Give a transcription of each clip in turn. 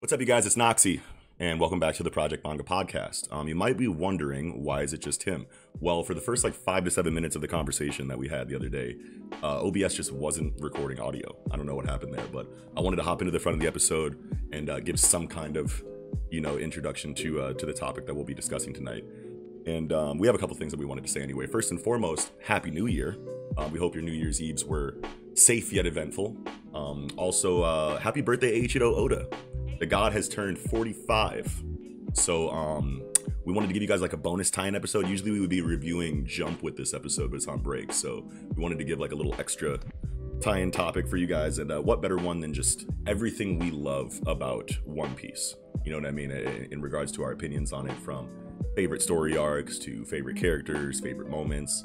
What's up, you guys? It's Noxie, and welcome back to the Project Manga Podcast. Um, you might be wondering why is it just him? Well, for the first like five to seven minutes of the conversation that we had the other day, uh, OBS just wasn't recording audio. I don't know what happened there, but I wanted to hop into the front of the episode and uh, give some kind of, you know, introduction to uh, to the topic that we'll be discussing tonight. And um, we have a couple things that we wanted to say anyway. First and foremost, Happy New Year. Um, we hope your New Year's Eves were safe yet eventful. Um, also, uh, happy birthday, Eiichiro Oda the god has turned 45 so um we wanted to give you guys like a bonus tie-in episode. Usually we would be reviewing jump with this episode but it's on break. So we wanted to give like a little extra tie-in topic for you guys and uh, what better one than just everything we love about one piece? You know what i mean? In regards to our opinions on it from favorite story arcs to favorite characters favorite moments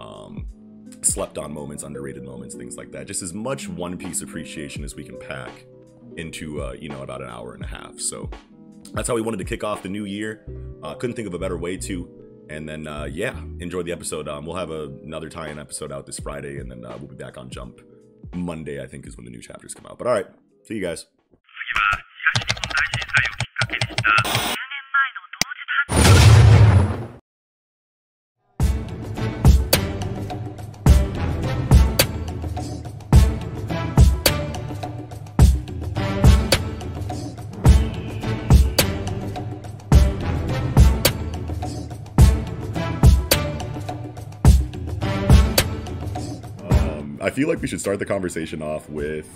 um slept on moments underrated moments things like that. Just as much one piece appreciation as we can pack into uh, you know about an hour and a half. So that's how we wanted to kick off the new year. Uh, couldn't think of a better way to. And then uh, yeah, enjoy the episode. Um, we'll have a, another tie-in episode out this Friday, and then uh, we'll be back on Jump Monday. I think is when the new chapters come out. But all right, see you guys. Feel like we should start the conversation off with,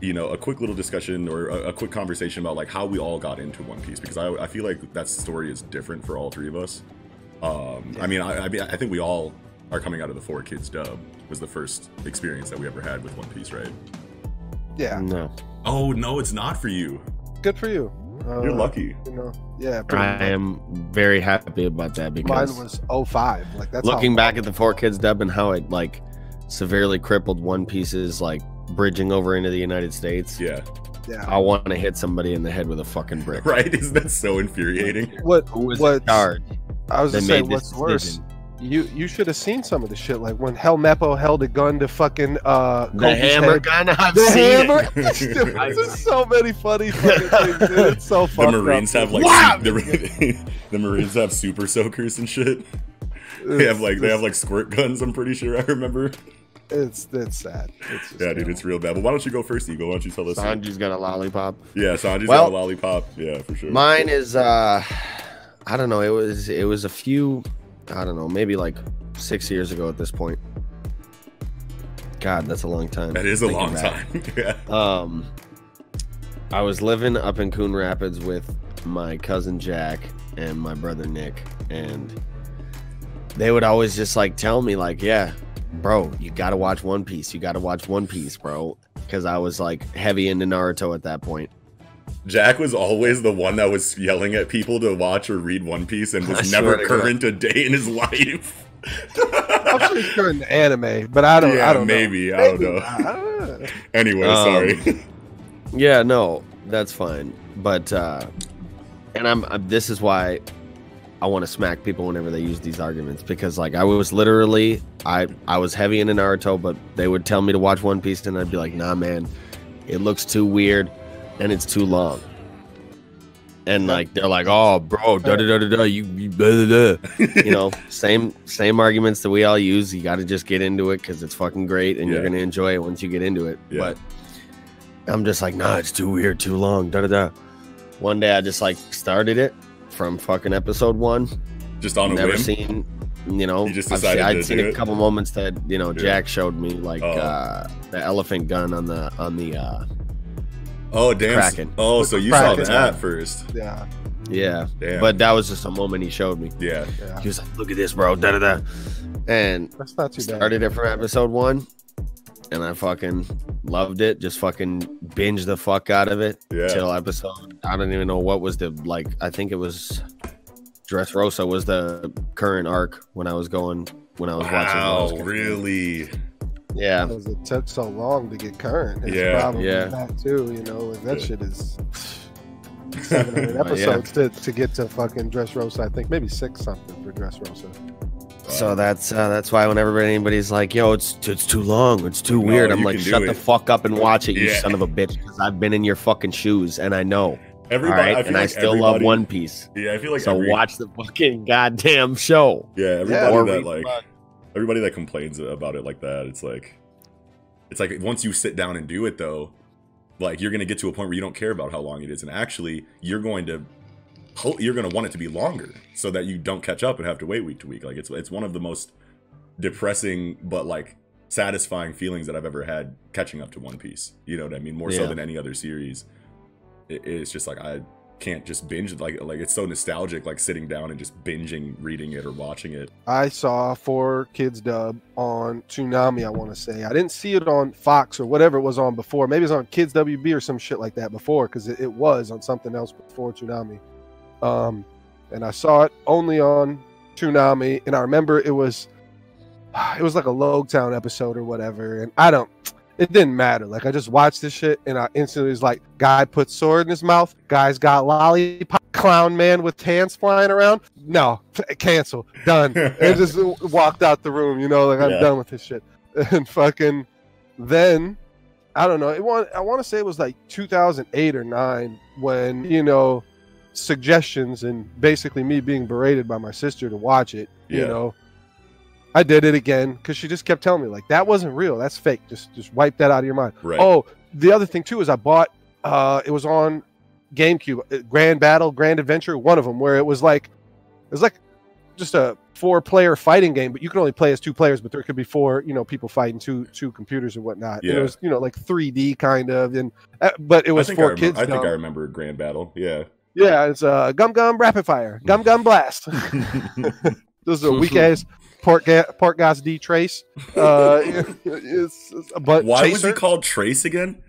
you know, a quick little discussion or a, a quick conversation about like how we all got into One Piece because I, I feel like that story is different for all three of us. Um, I mean, I, I mean, I think we all are coming out of the Four Kids dub was the first experience that we ever had with One Piece, right? Yeah, No. Oh no, it's not for you. good for you. Uh, You're lucky. You know, yeah. I much. am very happy about that because Mine was 05. Like that's looking how, back at the four kids dub and how it like severely crippled One Piece's like bridging over into the United States. Yeah, Yeah. I want to hit somebody in the head with a fucking brick. right. Isn't that so infuriating? What? Who was What- in? I was that just saying, made this what's worse? You you should have seen some of the shit. Like when Helmeppo held a gun to fucking uh The Koby's hammer head. gun. I've The seen hammer. it. There's so many funny fucking things. Dude. It's so funny. The Marines up. have like Wow! the, the Marines have super soakers and shit. They have like they have like squirt guns. I'm pretty sure I remember. It's it's sad. It's just Yeah, dude, it's real bad. But why don't you go first, Ego? Why don't you tell us? Sanji's got a lollipop. Yeah, Sanji's Well- got a lollipop. Yeah, for sure. Mine is uh I don't know, it was it was a few I don't know, maybe like six years ago at this point. God, that's a long time. that is a long back. time. yeah. Um I was living up in Coon Rapids with my cousin Jack and my brother Nick and they would always just like tell me like, "Yeah, bro, you got to watch One Piece. You got to watch One Piece, bro." Cuz I was like heavy into Naruto at that point. Jack was always the one that was yelling at people to watch or read One Piece and was swear never current a day in his life. I'm sure it's during the anime, but I don't. Yeah, I don't maybe, know. I don't Maybe. know. I don't know. anyway, Um, sorry. Yeah, no, that's fine. But uh and I'm, I'm this is why I want to smack people whenever they use these arguments because like I was literally I I was heavy into Naruto, but they would tell me to watch One Piece and I'd be like, "Nah, man. It looks too weird and it's too long." And like they're like, "Oh, bro, da da da da da, you, you blah, blah." you know, same same arguments that we all use. You got to just get into it because it's fucking great, and you're gonna enjoy it once you get into it. Yeah. But I'm just like, nah, it's too weird, too long. Da da da. One day I just like started it from fucking episode one. Just on a Never whim. seen, you know, You just I've seen, I'd seen do a it? couple moments that you know Yeah. Jack showed me, like Oh. uh, the elephant gun on the on the uh, Oh damn! Kraken. Oh, so the you saw Kraken. that first? Yeah, yeah. Damn. But that was just a moment he showed me. yeah, yeah. He was like, "Look at this, bro." Da da da. And That's not too bad. started it from episode one, and I fucking loved it. Just fucking binged the fuck out of it yeah. till episode. I don't even know what was the like. I think it was Dressrosa was the current arc when I was going when I was Wow, watching. those. really? Yeah, because it took so long to get current. It's Yeah. probably Yeah. that too. You know, and that Yeah. shit is 700 But yeah. episodes to, to get to fucking Dressrosa. I think maybe six something for Dressrosa. So that's uh, that's why whenever anybody's like, "Yo, it's it's too long, it's too No, weird," I'm like, "Shut the it. fuck up and watch it, you Yeah. son of a bitch!" Because I've been in your fucking shoes and I know. Everybody, right, I feel and I still love One Piece. Yeah, I feel like so every, watch the fucking goddamn show. Yeah, everybody Or that like the- everybody that complains about it like that, it's like it's like once you sit down and do it though, like you're gonna get to a point where you don't care about how long it is, and actually you're going to ho- you're gonna want it to be longer so that you don't catch up and have to wait week to week. Like it's it's one of the most depressing but like satisfying feelings that I've ever had catching up to One Piece. You know what I mean? More so than any other series. It, it's just like I can't just binge it like like it's so nostalgic like sitting down and just binging reading it or watching it I saw four kids dub on Toonami. I want to say I didn't see it on Fox or whatever it was on before. Maybe it's on Kids WB or some shit like that before because it, it was on something else before Toonami. Um, and I saw it only on Toonami, and I remember it was it was like a Loguetown episode or whatever, and I don't. It didn't matter. Like I just watched this shit, and I instantly was like, "Guy puts sword in his mouth. Guy's got lollipop. Clown man with hands flying around. No, cancel. Done." and just walked out the room. You know, like I'm Yeah. done with this shit. And fucking then, I don't know. It want I want to say it was like 2008 or nine when you know suggestions and basically me being berated by my sister to watch it. You know, I did it again because she just kept telling me like that wasn't real. That's fake. Just just wipe that out of your mind. right Oh, the other thing too is I bought. uh It was on GameCube, uh, Grand Battle, Grand Adventure, one of them, where it was like it was like just a four-player fighting game, but you can only play as two players, but there could be four, you know, people fighting two two computers or whatnot. And it was you know like 3D kind of, and uh, but it was I think, for I, remember, kids. I think I remember Grand Battle. Yeah. Yeah, it's uh, Gum Gum Rapid Fire, Gum Gum Blast. this is a weak ass Port Ga- Portgas D Trace. Uh, it's, it's a but Why was he called Trace again?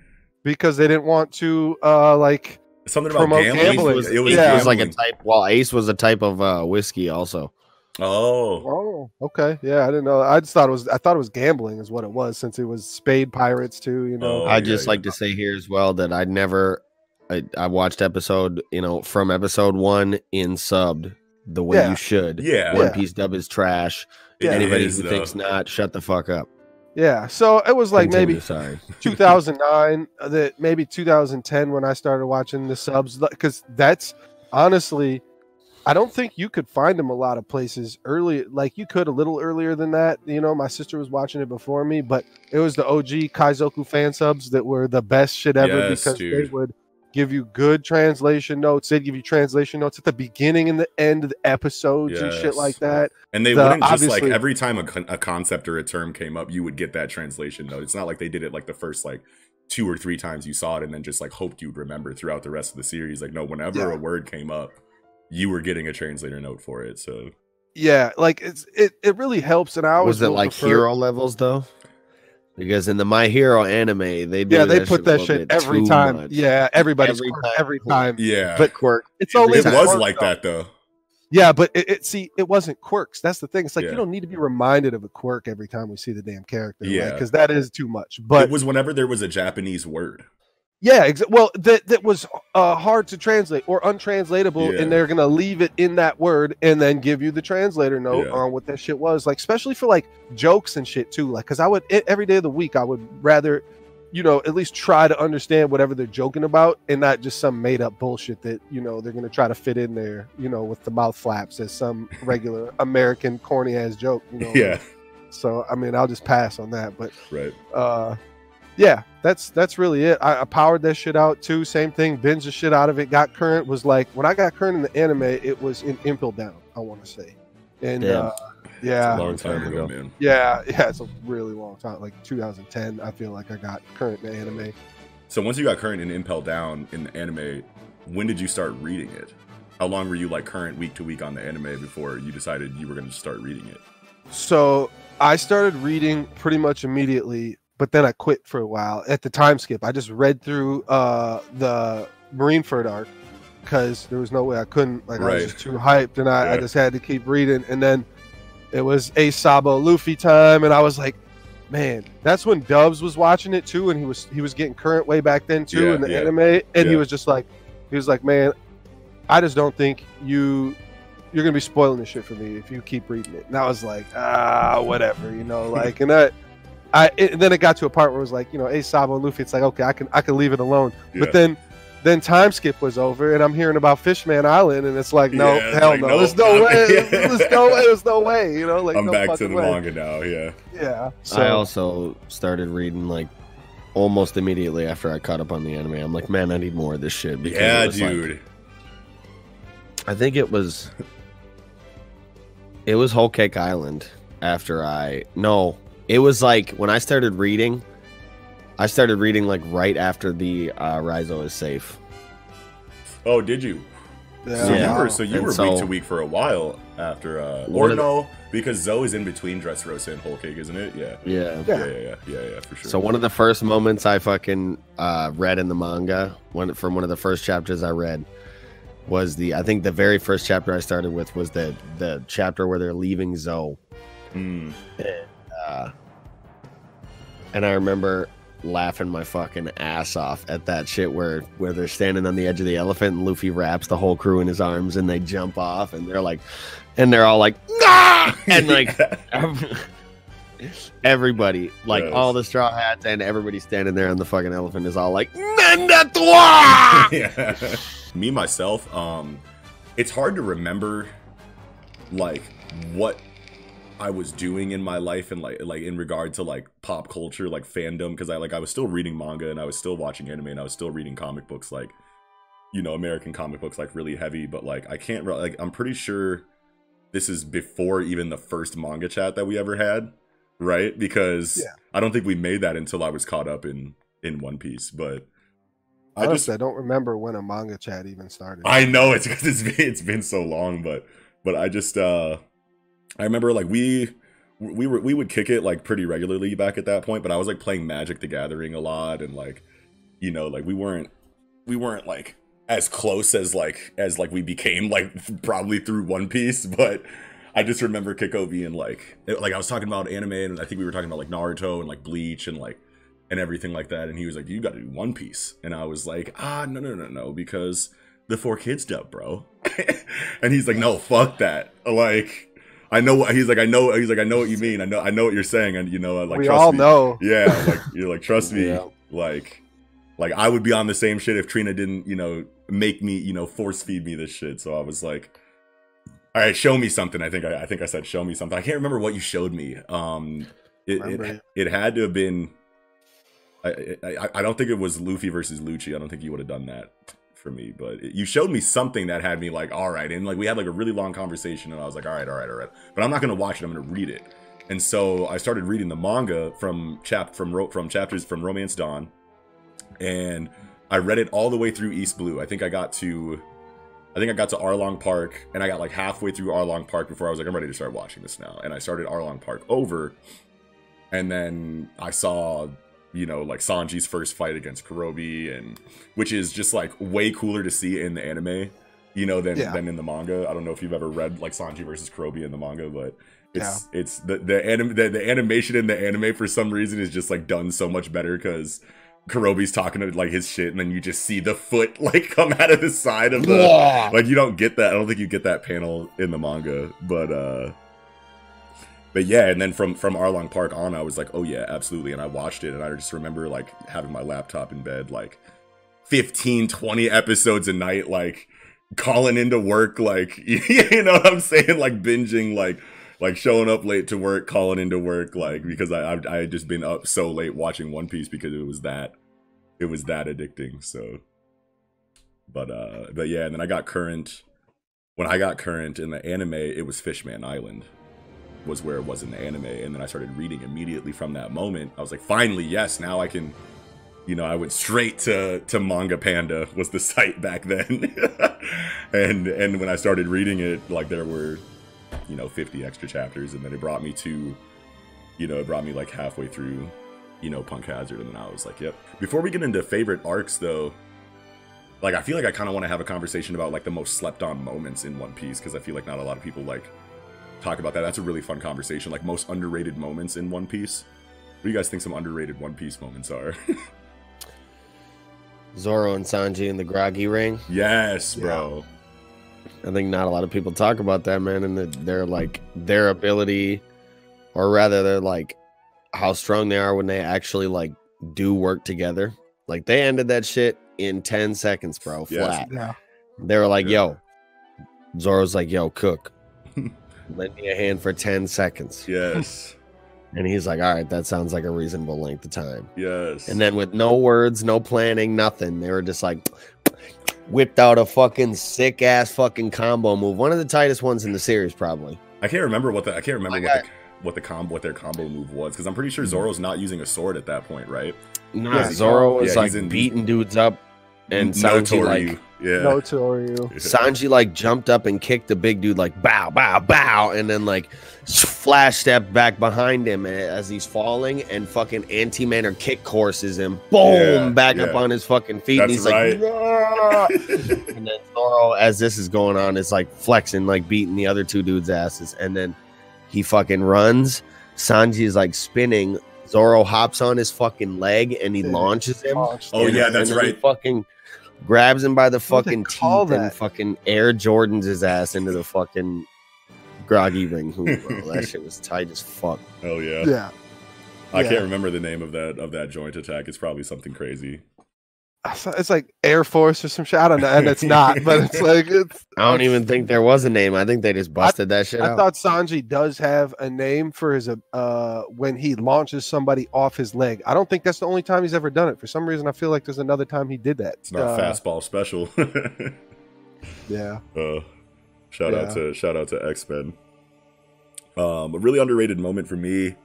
because they didn't want to uh like Something about Promote gambling. gambling. It was, it was Yeah. It was like a type. Well, Ace was a type of uh, whiskey, also. Oh, Oh, okay. Yeah, I didn't know. I just thought it was. I thought it was gambling, is what it was, since it was Spade Pirates too. You know. Oh, I yeah, just yeah. like to say here as well that I never, I, I watched episode, you know, from episode one in subbed the way Yeah. you should. yeah. One Yeah. Piece dub is trash. It Anybody is, who though. thinks not, shut the fuck up. yeah. So it was like Continue, maybe sorry. 2009, uh, that maybe 2010 when I started watching the subs, because that's honestly, I don't think you could find them a lot of places early. Like you could a little earlier than that. You know, my sister was watching it before me, but it was the OG Kaizoku fan subs that were the best shit ever Yes, because they would give you good translation notes. They'd give you translation notes at the beginning and the end of the episodes and shit like that. And they The- wouldn't just like every time a, con- a concept or a term came up, you would get that translation note. It's not like they did it like the first like two or three times you saw it and then just like hoped you'd remember throughout the rest of the series. Like, no, whenever Yeah. a word came up, you were getting a translator note for it. So Yeah, like it's it, it really helps. And I always Was it like prefer- hero levels though? Because in the My Hero anime, they do Yeah, they that put a that shit every time. much. Yeah, everybody's Every quirk time. every time. yeah, but quirk. It's only it was quirk, like though. that though. Yeah, but it, it see it wasn't quirks. That's the thing. It's like Yeah. you don't need to be reminded of a quirk every time we see the damn character. Yeah. because that is too much. But it was whenever there was a Japanese word. Yeah, exa- well, that that was uh, hard to translate or untranslatable, Yeah. and they're gonna leave it in that word and then give you the translator note Yeah. on what that shit was. Like, especially for like jokes and shit too. Like, because I would every day of the week I would rather. You know, at least try to understand whatever they're joking about and not just some made up bullshit that, you know, they're going to try to fit in there, you know, with the mouth flaps as some regular American corny ass joke, you know. Yeah, So, I mean, I'll just pass on that. But right. uh yeah that's that's really it I, I powered that shit out too same thing binge the shit out of it got current was like when i got current in the anime it was in impel down i want to say and Damn. uh yeah Long Long time time ago, ago. man. yeah yeah it's a really long time like 2010 i feel like i got current in the anime So once you got current in Impel Down in the anime, when did you start reading it? How long were you like current week to week on the anime before you decided you were going to start reading it? so i started reading pretty much immediately but then i quit for a while at the time skip i just read through uh the marineford arc because there was no way i couldn't like i was just too hyped and I, I just had to keep reading and then it was a sabo luffy time and i was like man that's when dubs was watching it too and he was he was getting current way back then too Yeah, in the yeah. anime and he was just like he was like man i just don't think you you're gonna be spoiling this shit for me if you keep reading it. And I was like, ah, whatever, you know, like, and I, I, it, and then it got to a part where it was like, you know, Ace Sabo and Luffy. It's like, okay, I can, I can leave it alone. Yeah. But then, then time skip was over, and I'm hearing about Fishman Island, and it's like, no, Yeah, hell like, no, nope, there's no way, Yeah. there's no way, there's no way, you know, like, I'm no back to the way. manga now. Yeah. Yeah. So I also started reading like almost immediately after I caught up on the anime. I'm like, man, I need more of this shit. Because Yeah, it was, like- dude. I think it was it was Whole Cake Island after I no, it was like when I started reading. I started reading like right after the uh, Rizo is safe. oh, did you? yeah, So Yeah. you were so you And were so- week to week for a while after, uh, or of the- no, because Zou is in between Dressrosa and Whole Cake, isn't it? Yeah. Yeah. Yeah. Yeah, yeah, yeah, yeah, yeah, for sure. So one of the first moments I fucking uh, read in the manga, one from one of the first chapters I read, was the I think the very first chapter I started with was the the chapter where they're leaving Zou. Mm. Uh, and I remember laughing my fucking ass off at that shit where where they're standing on the edge of the elephant and Luffy wraps the whole crew in his arms and they jump off and they're like and they're all like nah! and like everybody like Yes. all the straw hats and everybody standing there on the fucking elephant is all like yeah. Me myself, um, it's hard to remember like what I was doing in my life and like like in regard to like pop culture, like fandom, because I like I was still reading manga and I was still watching anime and I was still reading comic books, like you know American comic books, like really heavy. But like I can't re- like I'm pretty sure this is before even the first manga chat that we ever had, right? Because Yeah. I don't think we made that until I was caught up in in One Piece, but. I just Honestly, I don't remember when a manga chat even started. I know it's because it's been, it's been so long, but but I just uh I remember like we we were we would kick it like pretty regularly back at that point, but I was like playing Magic the Gathering a lot and like you know like we weren't we weren't like as close as like as like we became like probably through One Piece, but I just remember Kiko being like like I was talking about anime and I think we were talking about like Naruto and like Bleach and like and everything like that and he was like you got to do One Piece and I was like ah no no no no because the four kids dub bro and he's like no fuck that like I know what he's like I know he's like I know what you mean. I know I know what you're saying. And you know like we trust all me. know. yeah like you're like trust me. Yeah. like like I would be on the same shit if Trina didn't you know make me you know force feed me this shit. So I was like all right show me something. I think I, I think I said show me something. I can't remember what you showed me. Um it it, it. it had to have been I, I I don't think it was Luffy versus Lucci. I don't think you would have done that for me but it- you showed me something that had me like all right and like we had like a really long conversation and I was like all right all right all right but I'm not gonna watch it I'm gonna read it and so I started reading the manga from chap from ro- from chapters from Romance Dawn, and I read it all the way through East Blue. I think I got to, I think I got to Arlong Park, and I got like halfway through Arlong Park before I was like, I'm ready to start watching this now. And I started Arlong Park over, and then I saw, you know, like Sanji's first fight against Kuroobi, and which is just like way cooler to see in the anime, you know, than Yeah. than in the manga. I don't know if you've ever read like Sanji versus Kuroobi in the manga, but it's it's the the, anim- the the animation in the anime for some reason is just like done so much better because Kuroobi's talking to like his shit, and then you just see the foot like come out of the side of the like you don't get that. I don't think you get that panel in the manga, but uh but yeah, and then from from Arlong Park on, I was like, oh yeah, absolutely. And I watched it, and I just remember like having my laptop in bed, like 15, 20 episodes a night, like calling into work, like you know what I'm saying, like binging, like like showing up late to work, calling into work, like because I I, I had just been up so late watching One Piece because it was that it was that addicting. So, but uh, but yeah, and then I got current. When I got current in the anime, it was Fishman Island was where it was in the anime, and then I started reading immediately from that moment. I was like, finally, yes, now I can. You know, I went straight to to Manga Panda was the site back then, and and when I started reading it, like there were, you know, fifty extra chapters, and then it brought me to, you know, it brought me like halfway through, you know, Punk Hazard, and then I was like, yep. Before we get into favorite arcs, though, like I feel like I kind of want to have a conversation about like the most slept on moments in One Piece because I feel like not a lot of people like talk about that. That's a really fun conversation. Like most underrated moments in One Piece. What do you guys think some underrated One Piece moments are? Zoro and Sanji in the groggy ring. yes, bro. I think not a lot of people talk about that, man, and the, their like their ability, or rather, they're like how strong they are when they actually like do work together. Like they ended that shit in ten seconds, bro. Yes. Flat. Yeah. They were like, Yeah. "Yo," Zoro's like, "Yo, cook, lend me a hand for ten seconds," Yes. and he's like, "All right, that sounds like a reasonable length of time." Yes. And then with no words, no planning, nothing, they were just like whipped out a fucking sick ass fucking combo move. One of the tightest ones in the series, probably. I can't remember what the I can't remember Like what the what the combo what their combo move was because I'm pretty sure hmm. Zoro's not using a sword at that point, right? Nah, Yeah, Zoro yeah, like in- beating dudes up, and Sanji Notoryu. like yeah. No Toryu. Sanji like jumped up and kicked the big dude like bow bow bow, and then like flash stepped back behind him as he's falling, and fucking anti manner kick courses him, boom, Yeah, back yeah. up on his fucking feet, and he's right. like. And then Zoro, as this is going on, is like flexing, like beating the other two dudes' asses. And then he fucking runs. Sanji is like spinning. Zoro hops on his fucking leg and he launches him. Oh, yeah, that's and then he right. fucking grabs him by the What do they fucking call teeth and fucking air Jordans his ass into the fucking groggy ring hoop. Bro. that shit was tight as fuck. oh yeah. Yeah. I Yeah. can't remember the name of that of that joint attack. It's probably something crazy. I thought It's like Air Force or some shit. I don't know, and it's not, but it's like it's. I don't even think there was a name. I think they just busted that shit I out. thought Sanji does have a name for his uh when he launches somebody off his leg. I don't think that's the only time he's ever done it. For some reason, I feel like there's another time he did that. It's not Uh, fastball special. Yeah. uh, shout out to shout out to X Men. Um, a really underrated moment for me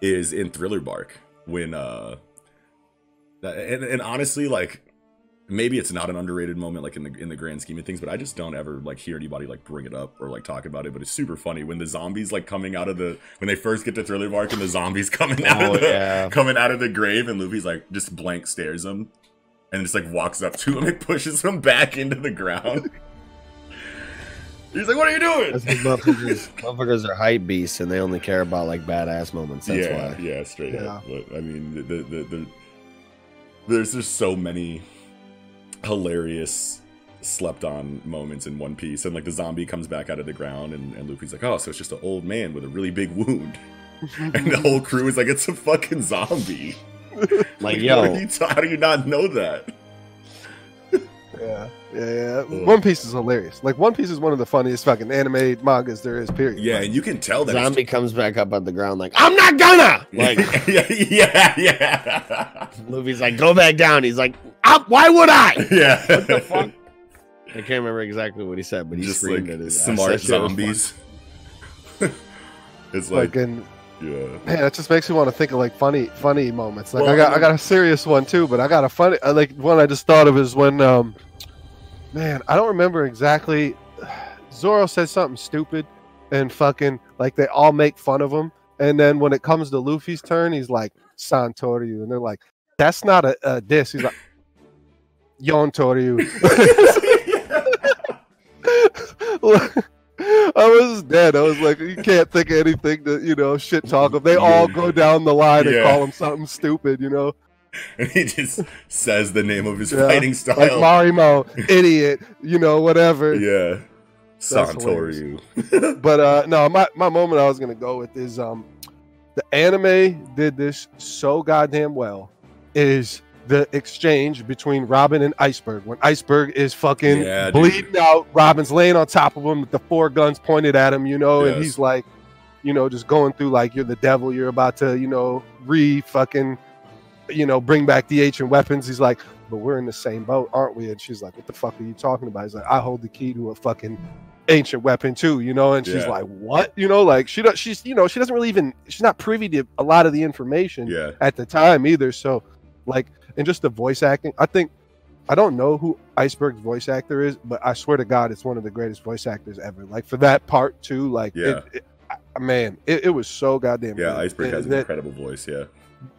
is in Thriller Bark when uh, that- and, and honestly, like maybe it's not an underrated moment like in the in the grand scheme of things, but I just don't ever like hear anybody like bring it up or like talk about it. But it's super funny when the zombies like coming out of the when they first get to Thriller Bark and the zombies coming out Oh, of the yeah. coming out of the grave and Luffy's like just blank stares him and just like walks up to him and pushes him back into the ground. He's like, "What are you doing?" Motherfuckers, motherfuckers are hype beasts and they only care about like badass moments. That's yeah, why. yeah, straight Yeah. up. But I mean, the, the, the, the there's just so many hilarious slept on moments in One Piece, and like the zombie comes back out of the ground, and, and Luffy's like, "Oh, so it's just an old man with a really big wound," and the whole crew is like, "It's a fucking zombie." Like, what yo, are you ta- how do you not know that? Yeah, yeah, yeah. Ugh. One Piece is hilarious. Like One Piece is one of the funniest fucking anime mangas there is. Period. Yeah, and you can tell that. it's- zombie comes back up at the ground like, I'm not gonna. Like, yeah, yeah, yeah, Luffy's like, go back down. He's like, "Ah, why would I? yeah. What the fuck? I can't remember exactly what he said, but he Just screamed like at his smart That zombies. it's like, fucking yeah. man, it just makes me want to think of like funny, funny moments. Like Well, I got, I I got a serious one too, but I got a funny, uh, like one I just thought of is when, um, man, I don't remember exactly. Zoro says something stupid, and fucking like they all make fun of him, and then when it comes to Luffy's turn, he's like Santoryu, and they're like, "That's not a, a diss." He's like, Yon Toryu. I was dead. I was like, you can't think of anything to, you know, shit talk him. They all go down the line and Yeah. call him something stupid, you know, and he just says the name of his Yeah, fighting style. like Marimo, idiot, you know, whatever. yeah. Santoryu. But uh no, my, my moment I was gonna go with is um the anime did this so goddamn well is the exchange between Robin and Iceberg when Iceberg is fucking Yeah, dude. bleeding out. Robin's laying on top of him with the four guns pointed at him, you know, and he's like, you know, just going through like you're the devil, you're about to, you know, re fucking, you know, bring back the ancient weapons. He's like, but we're in the same boat, aren't we? And she's like, what the fuck are you talking about? He's like, I hold the key to a fucking ancient weapon too, you know. And she's Yeah. like, what? You know, like she does. She's you know she doesn't really even she's not privy to a lot of the information Yeah. at the time either. So, like, and just the voice acting, I think I don't know who Iceberg's voice actor is, but I swear to God, it's one of the greatest voice actors ever. Like for that part too, like, Yeah. it, it- man, it, it was so goddamn. Yeah. good. Iceberg And has an that- incredible voice. Yeah.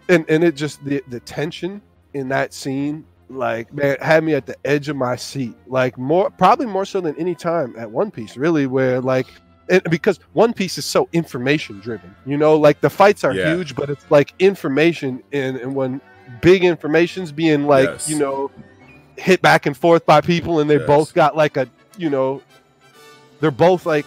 And and it just the the tension in that scene like man had me at the edge of my seat like more probably more so than any time at one piece really where like and because one piece is so information driven you know like the fights are Yeah. huge but it's like information and and when big information's being like Yes. you know hit back and forth by people and they Yes. both got like a you know they're both like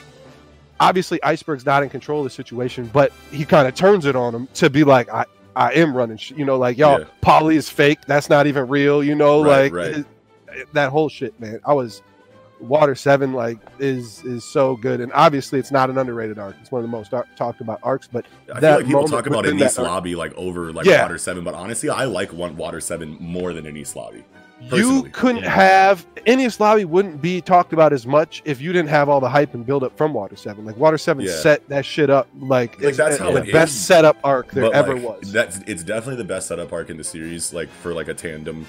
obviously Iceberg's not in control of the situation, but he kind of turns it on him to be like, I, I am running, sh-. you know, like y'all, Yeah. Paulie is fake. That's not even real, you know, Right, like right. it- that whole shit, man. I was Water Seven, like is is so good, and obviously it's not an underrated arc. It's one of the most ar- talked about arcs, but I feel like people talk about within in East arc- Lobby like over like Yeah. Water Seven, but honestly, I like one Water Seven more than Enies Lobby. you couldn't Yeah. have Enies Lobby wouldn't be talked about as much if you didn't have all the hype and build up from Water Seven. Like Water Seven Yeah. set that shit up like, Like, that's the how the it best is. setup arc there But, ever like, was. That's it's definitely the best setup arc in the series, like for like a tandem,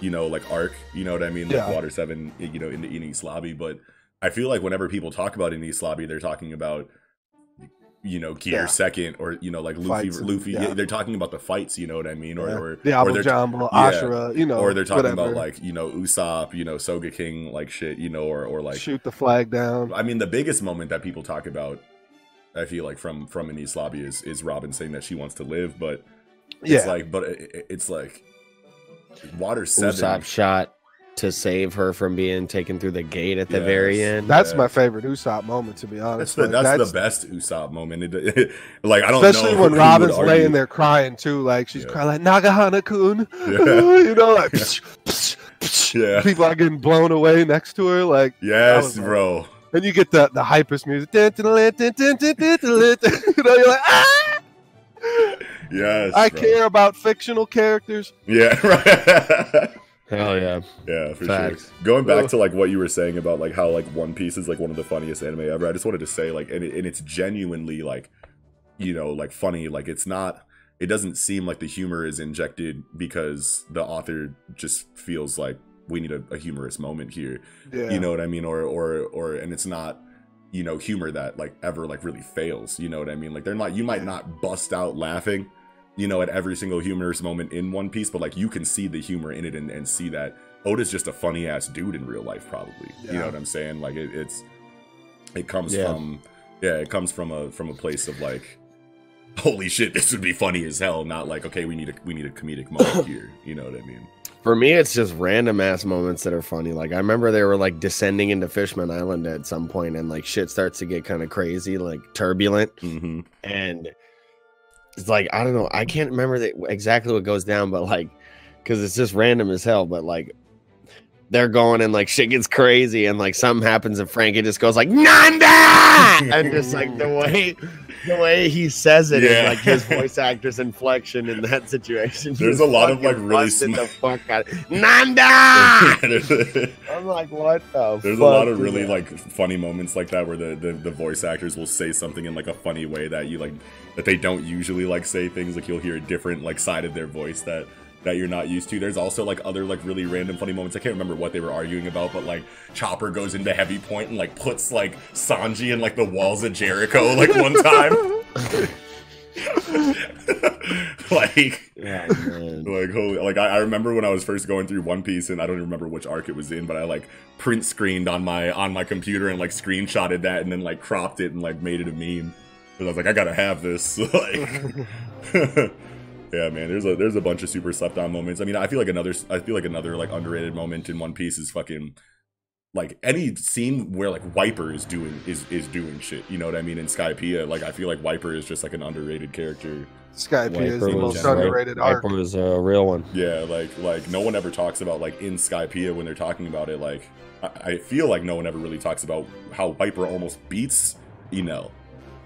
you know, like arc. You know what I mean? Like Yeah. Water Seven, you know, in the Enies Lobby. But I feel like whenever people talk about Enies Lobby, they're talking about you know Gear Yeah. second or you know like Luffy Fights and- Luffy yeah. they're talking about the fights you know what I mean or Yeah. or, or Diablo they're Jambe, yeah. Ashura, you know, or they're talking whatever. about like you know Usopp you know Sogeking like shit you know or or like shoot the flag down. I mean, the biggest moment that people talk about, I feel like from from an East Lobby is is Robin saying that she wants to live, but it's Yeah, like, but it, it- it's like Water Seven. Usopp shot to save her from being taken through the gate at the yes. very end. That's yeah. my favorite Usopp moment, to be honest. That's the, like, that's, that's the best Usopp moment. Like I don't especially when Robin's laying there crying too, like she's yeah. crying like Nagahana Kun, yeah. you know, like psh, psh, psh. people are getting blown away next to her, like yes, like, bro. and you get the the hypest music. you know, you're like ah. Yes, I bro. care about fictional characters. Yeah, right. Hell yeah. Yeah, for Facts. sure. Going back to like what you were saying about like how like One Piece is like one of the funniest anime ever. I just wanted to say like, and, it, and it's genuinely like, you know, like funny. Like it's not. It doesn't seem like the humor is injected because the author just feels like we need a, a humorous moment here. Yeah. You know what I mean? Or or or and it's not you know humor that like ever like really fails. You know what I mean? Like they're not. You might not bust out laughing you know, at every single humorous moment in One Piece, but like you can see the humor in it and, and see that Oda's just a funny ass dude in real life, probably. You know what I'm saying? Like it, it's it comes Yeah. from yeah, it comes from a from a place of like holy shit, this would be funny as hell, not like okay, we need a we need a comedic moment here. You know what I mean? For me, it's just random ass moments that are funny. Like I remember they were like descending into Fishman Island at some point, and like shit starts to get kind of crazy, like turbulent, Mm-hmm. and it's like I don't know. I can't remember the, exactly what goes down, but like, because it's just random as hell. But like, they're going and like shit gets crazy, and like something happens, and Franky just goes like Nanda, and just like the way. The way he says it is Yeah. like his voice actor's inflection in that situation. There's a lot of, like, really sm- the fuck out. Nanda. I'm like, what the? there's a lot of really that? like funny moments like that where the, the the voice actors will say something in like a funny way that you like that they don't usually like say things like you'll hear a different like side of their voice that that you're not used to. There's also like other like really random funny moments. I can't remember what they were arguing about, but like Chopper goes into heavy point and like puts like Sanji in like the walls of Jericho like one time. like Yeah, like holy like I, I remember when I was first going through One Piece and I don't even remember which arc it was in, but I like print screened on my on my computer and like screenshotted that and then like cropped it and like made it a meme. Because I was like, I gotta have this. like Yeah, man, there's a there's a bunch of super slept on moments. I mean, I feel like another I feel like another like underrated moment in One Piece is fucking like any scene where like Wyper is doing is is doing shit. You know what I mean? In Skypiea, like I feel like Wyper is just like an underrated character. Skype is the was most right. underrated arc. Viper was a real one. Yeah, like like no one ever talks about like in Skypiea when they're talking about it. Like I, I feel like no one ever really talks about how Wyper almost beats Enel.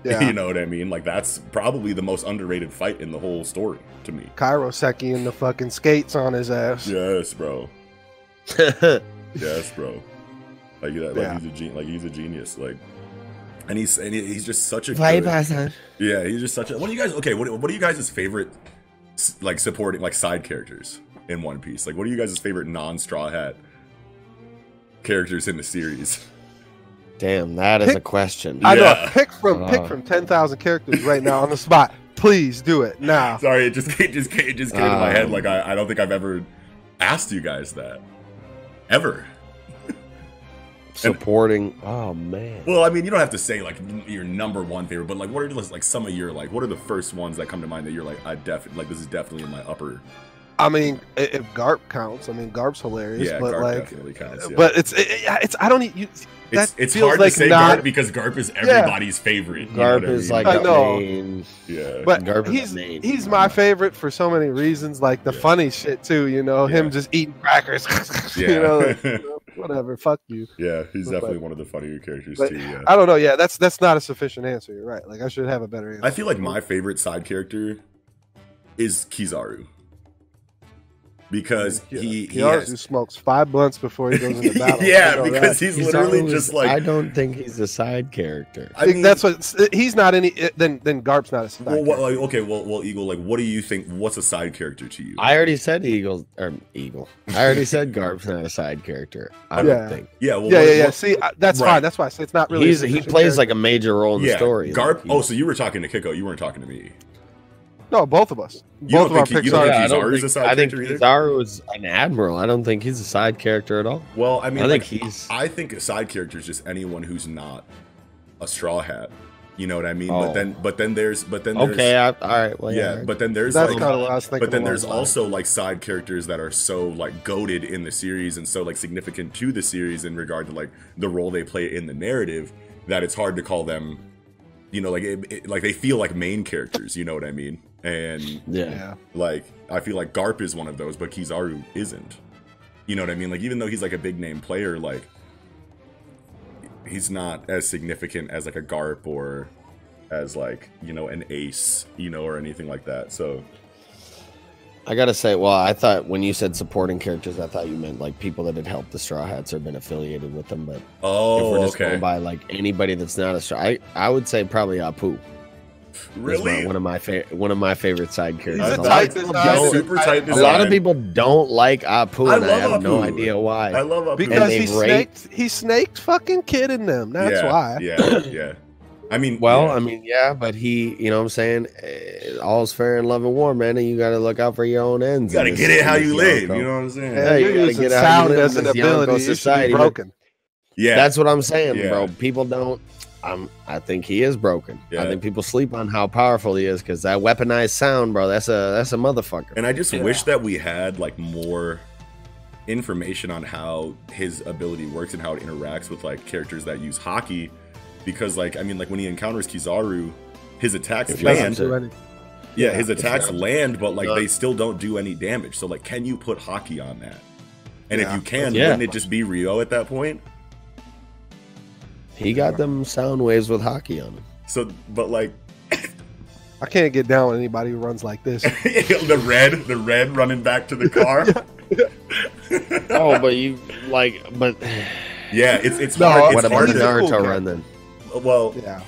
Yeah. you know what I mean? Like that's probably the most underrated fight in the whole story to me. Kairoseki and the fucking skates on his ass. Yes, bro. Yes, bro. Like like Yeah. he's a gen- like he's a genius. Like, and he's and he's just such a good, Viper. yeah. He's just such a. What do you guys? Okay, what what are you guys' favorite like supporting like side characters in One Piece? Like, what are you guys' favorite non Straw Hat characters in the series? Damn, that is a question. I know. Yeah. Pick from pick Uh. from ten thousand characters right now on the spot. Please do it now. Sorry, it just it just it just came to my head. Um, Like I, I don't think I've ever asked you guys that ever. Supporting. Oh man. Well, I mean, you don't have to say like your number one favorite, but like, what are just like some of your like, what are the first ones that come to mind that you're like, I definitely like this is definitely in my upper I mean, if Garp counts, I mean, Garp's hilarious, Yeah, but Garp like, definitely counts. Yeah. but it's it, it's I don't you, it's that it's feels hard like to say not- Garp because Garp is everybody's favorite. you know Garp I is mean? like I a know. main. yeah. but Garp is he's main. he's my favorite for so many reasons, like the Yeah. funny shit too. You know, him just eating crackers. yeah. you know, like, whatever. Fuck you. yeah, he's But- definitely one of the funnier characters too. Yeah. I don't know. Yeah, that's that's not a sufficient answer. You're right. Like I should have a better answer. I feel like my favorite side character is Kizaru. Because he, he Kizaru has, smokes five blunts before he goes into battle. yeah, I know that. because he's He's literally always- just like I don't think he's a side character. I think that's what he's not any. Eh, then then Garp's not a side. Well, what, character. like, okay, well, well, Eagle, like, what do you think? What's a side character to you? I already said Eagle or Eagle. I already said Garp's not a side character. I Yeah. don't think yeah, well, yeah, what- yeah, yeah. what- See, I- that's Right. fine. That's why I say it's not really. a he plays character. like a major role in the story. Garp. Like, Oh, so you were talking to Kiko. You weren't talking to me. No, both of us. You Both of our think he- picks are. think Yeah, I don't Kizaru's a think- side I think character? Kizaru is an admiral. I don't think he's a side character at all. Well, I mean, I like, think he's I think a side character is just anyone who's not a straw hat. You know what I mean? Oh. But then, but then there's, but then there's, okay. I, all right. Well, yeah, yeah. but then there's That's like, kind of what I was thinking. but then there's those also like side characters that are so like goaded in the series and so like significant to the series in regard to like the role they play in the narrative that it's hard to call them you know like it, it- like they feel like main characters you know what i mean and yeah. Yeah. like i feel like garp is one of those but kizaru isn't you know what i mean like even though he's like a big name player like he's not as significant as like a garp or as like you know an ace you know or anything like that so I gotta say, well, I thought when you said supporting characters, I thought you meant like people that had helped the Straw Hats or been affiliated with them. But oh, if oh we're just okay going by like anybody that's not a Straw, I, I would say probably Apu. Is really my- one of my favorite one of my favorite side characters. He's a A tight lot- design. super tight A lot of people don't like Apu, I and I, love have no idea why. I love Apu. Because he rate- snaked, he snaked fucking kidding them. That's yeah, why. Yeah, yeah. I mean, well, yeah. I mean, yeah, but he, you know what I'm saying? Eh, All's fair in love and war, man, and you got to look out for your own ends. you gotta get it how you live. You know what I'm saying? Yeah, Yeah, you you're gotta using get out here sound in as an ability. You should be society, man. broken. Yeah, That's what I'm saying, Yeah. bro. People don't. I'm. I think he is broken. Yeah. I think people sleep on how powerful he is because that weaponized sound, bro. That's a that's a motherfucker. and I just Yeah. wish that we had like more information on how his ability works and how it interacts with like characters that use Haki, because like I mean, like when he encounters Kizaru, his attacks If land. doesn't- Do any- Yeah, Yeah, his attacks land, but like they still don't do any damage. So like, can you put Haki on that? And if you can, Yeah. wouldn't it just be Ryuo at that point? He got them sound waves with Haki on him. So, but like I can't get down with anybody who runs like this. the red, the red running back to the car. oh, but you like, but Yeah, it's it's No, hard. It's what about hard he's the to, cool Naruto run then? well, Yeah.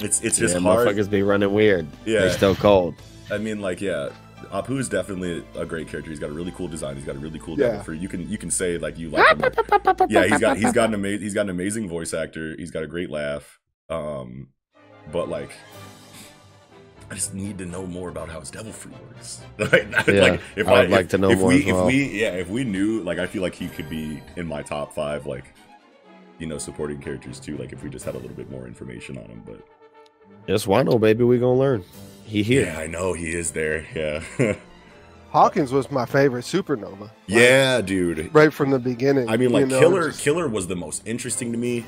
it's it's just yeah, hard. motherfuckers be running weird. Yeah. They're still cold. I mean, like, yeah, Apu is definitely a great character. He's got a really cool design. He's got a really cool Yeah. devil fruit. You can you can say like you like him. yeah, he's got he's got an amazing he's got an amazing voice actor. He's got a great laugh. Um, but like. I just need to know more about how his devil fruit works. like, Yeah, like if I would if- like to know if more we, as well. If we, yeah, if we knew, like, I feel like he could be in my top five, like, you know, supporting characters too. Like, if we just had a little bit more information on him, but Just Wano, baby. We gonna learn. He here. yeah, I know he is there. Yeah, Hawkins was my favorite supernova. Like, yeah, dude. right from the beginning. I mean, like know, Killer, just- Killer was the most interesting to me,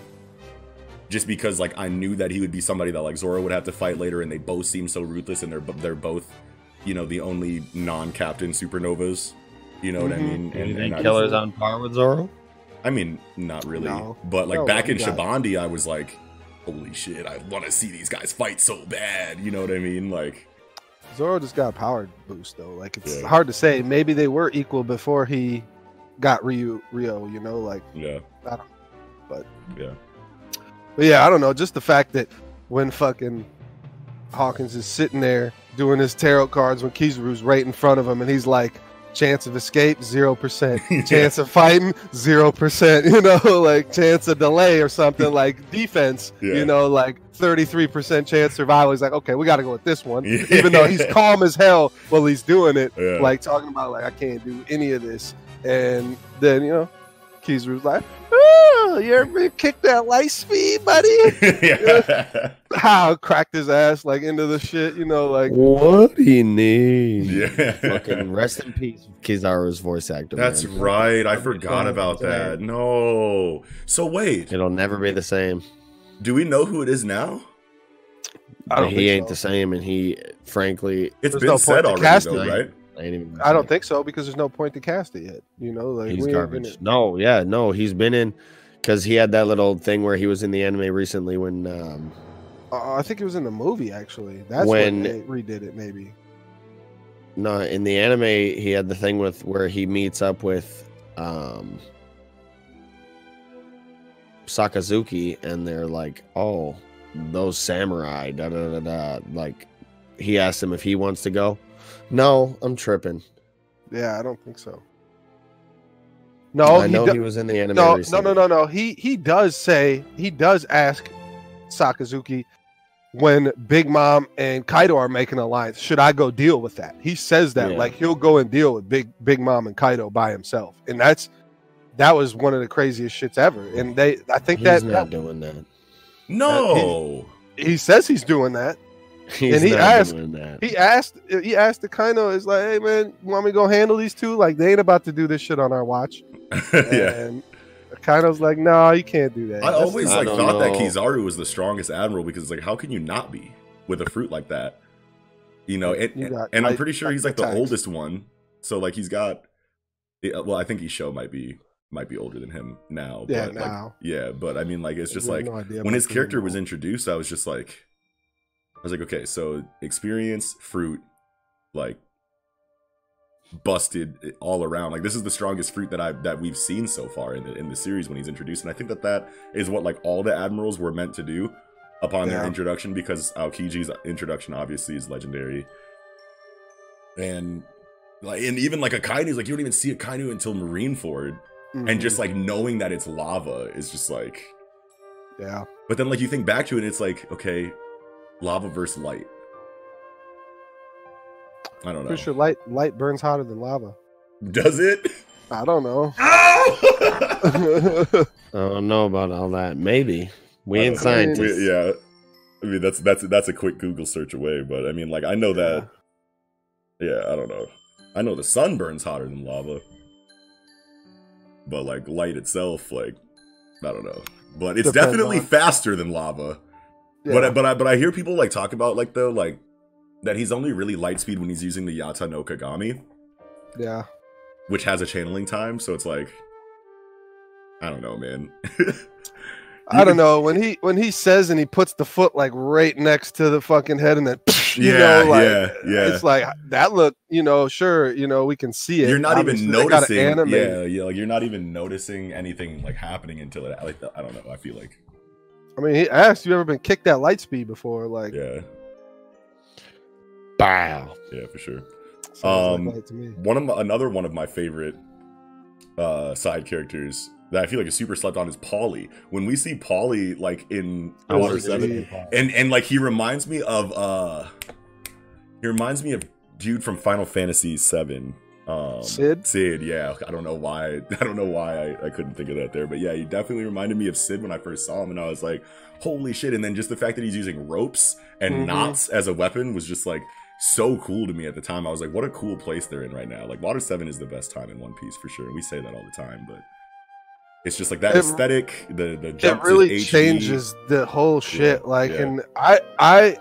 just because like I knew that he would be somebody that like Zoro would have to fight later, and they both seem so ruthless, and they're they're both, you know, the only non-captain supernovas. You know what I Mhm. mean? You think I- Killer's on par with Zoro? I mean, not really, No. but like No, back in he got- Shabondy, I was like, holy shit, I want to see these guys fight so bad. You know what I mean? Like, Zoro just got a power boost though. Like it's Yeah. hard to say. Maybe they were equal before he got Ryu Rio. You know, like yeah, I don't- but- yeah, But yeah, I don't know. Just the fact that when fucking Hawkins is sitting there doing his tarot cards when Kizaru's right in front of him, and he's like, "Chance of escape zero percent, chance of fighting zero percent." You know, like chance of delay or something like defense. Yeah. You know, like thirty three percent chance survival. He's like, "Okay, we got to go with this one," Yeah. even though he's calm as hell while he's doing it. yeah. Like talking about like I can't do any of this, and then you know, Kizaru's like, "Ah, oh, you ever been kicked that light speed, buddy? yeah. How cracked his ass like into the shit, you know, like What do you need? Yeah. Fucking rest in peace, Kizaru's voice actor. That's man. right. I forgot about that. No. So wait, It'll never be the same. do we know who it is now? I don't he think ain't so. the same, and he, frankly, It's There's been no said point already, cast though, it. Right? ain't even. I don't think so because there's no point to cast it yet. You know, like he's garbage. No, yeah, no, he's been in because he had that little thing where he was in the anime recently when um Uh, I think it was in the movie actually. That's When- when they redid it, maybe. no in the anime he had the thing with where he meets up with um Sakazuki and they're like, oh, those samurai, da da da da. Like, he asked him if he wants to go. No, I'm tripping. Yeah, I don't think so. No, I he know do- he was in the anime. no, no, recently. no, no, no. He he does say he does ask Sakazuki when Big Mom and Kaido are making an alliance. Should I go deal with that? He says that Yeah. like he'll go and deal with Big Big Mom and Kaido by himself, and that's that was one of the craziest shits ever. And they, I think He's that, not that doing that. No. he says he's doing that. He's And he asked- that. He asked, he asked the Kaido, is like, hey man, you want me to go handle these two? Like they ain't about to do this shit on our watch. yeah. And Kaido's like, no, you can't do that. I That's always like don't thought that. Kizaru was the strongest admiral because it's like how can you not be with a fruit like that? You know, and, You got and I'm pretty sure he's like the attacks. oldest one. So like he's got well, I think Isho might be might be older than him now. Yeah, but, like, now. yeah, but I mean like it's just like no when his character was introduced, I was just like I was like, okay, so experience, fruit, like busted all around. Like this is the strongest fruit that I that we've seen so far in the in the series when he's introduced, and I think that that is what like all the admirals were meant to do upon their introduction because Aokiji's introduction obviously is legendary, and like and even like Akainu's like you don't even see Akainu until Marineford, and Mhm. just like knowing that it's lava is just like. yeah, But then, like, you think back to it, and it's like, okay, lava versus light. I don't know. pretty sure light light burns hotter than lava. Does it? I don't know. Ow! I don't know about all that. Maybe we ain't don't know. scientists. We- yeah, I mean that's that's that's a quick Google search away. But I mean, like, I know that. Yeah, I don't know. I know the sun burns hotter than lava, but like light itself, like, I don't know. But it's Depends definitely on- faster than lava. Yeah. But I, but I but I hear people like talk about like though like that he's only really light speed when he's using the Yata no Kagami, yeah. which has a channeling time. So it's like, I don't know, man. I don't know when he when he says and he puts the foot like right next to the fucking head and then you Yeah, know like yeah, yeah. it's like that look you know sure you know we can see it You're not Obviously, even noticing. Yeah, yeah. Like you're not even noticing anything like happening until it. Like I don't know. I feel like I mean he asked you ever been kicked at light speed before like yeah, Bow. yeah, for sure. sounds like Um, light to me. One of my, another one of my favorite uh side characters that I feel like is super slept on is Paulie. When we see Paulie like in Water Seven, and and like he reminds me of uh he reminds me of dude from Final Fantasy Seven. Um, Sid? Sid, yeah. I don't know why. I don't know why I, I couldn't think of that there, but yeah, he definitely reminded me of Sid when I first saw him, and I was like, holy shit! And then just the fact that he's using ropes and Mhm. knots as a weapon was just like so cool to me at the time. I was like, what a cool place they're in right now. Like Water Seven is the best time in One Piece for sure. We say that all the time, but it's just like that It- aesthetic. The the it jump to really changes the whole shit Yeah, like yeah. and i i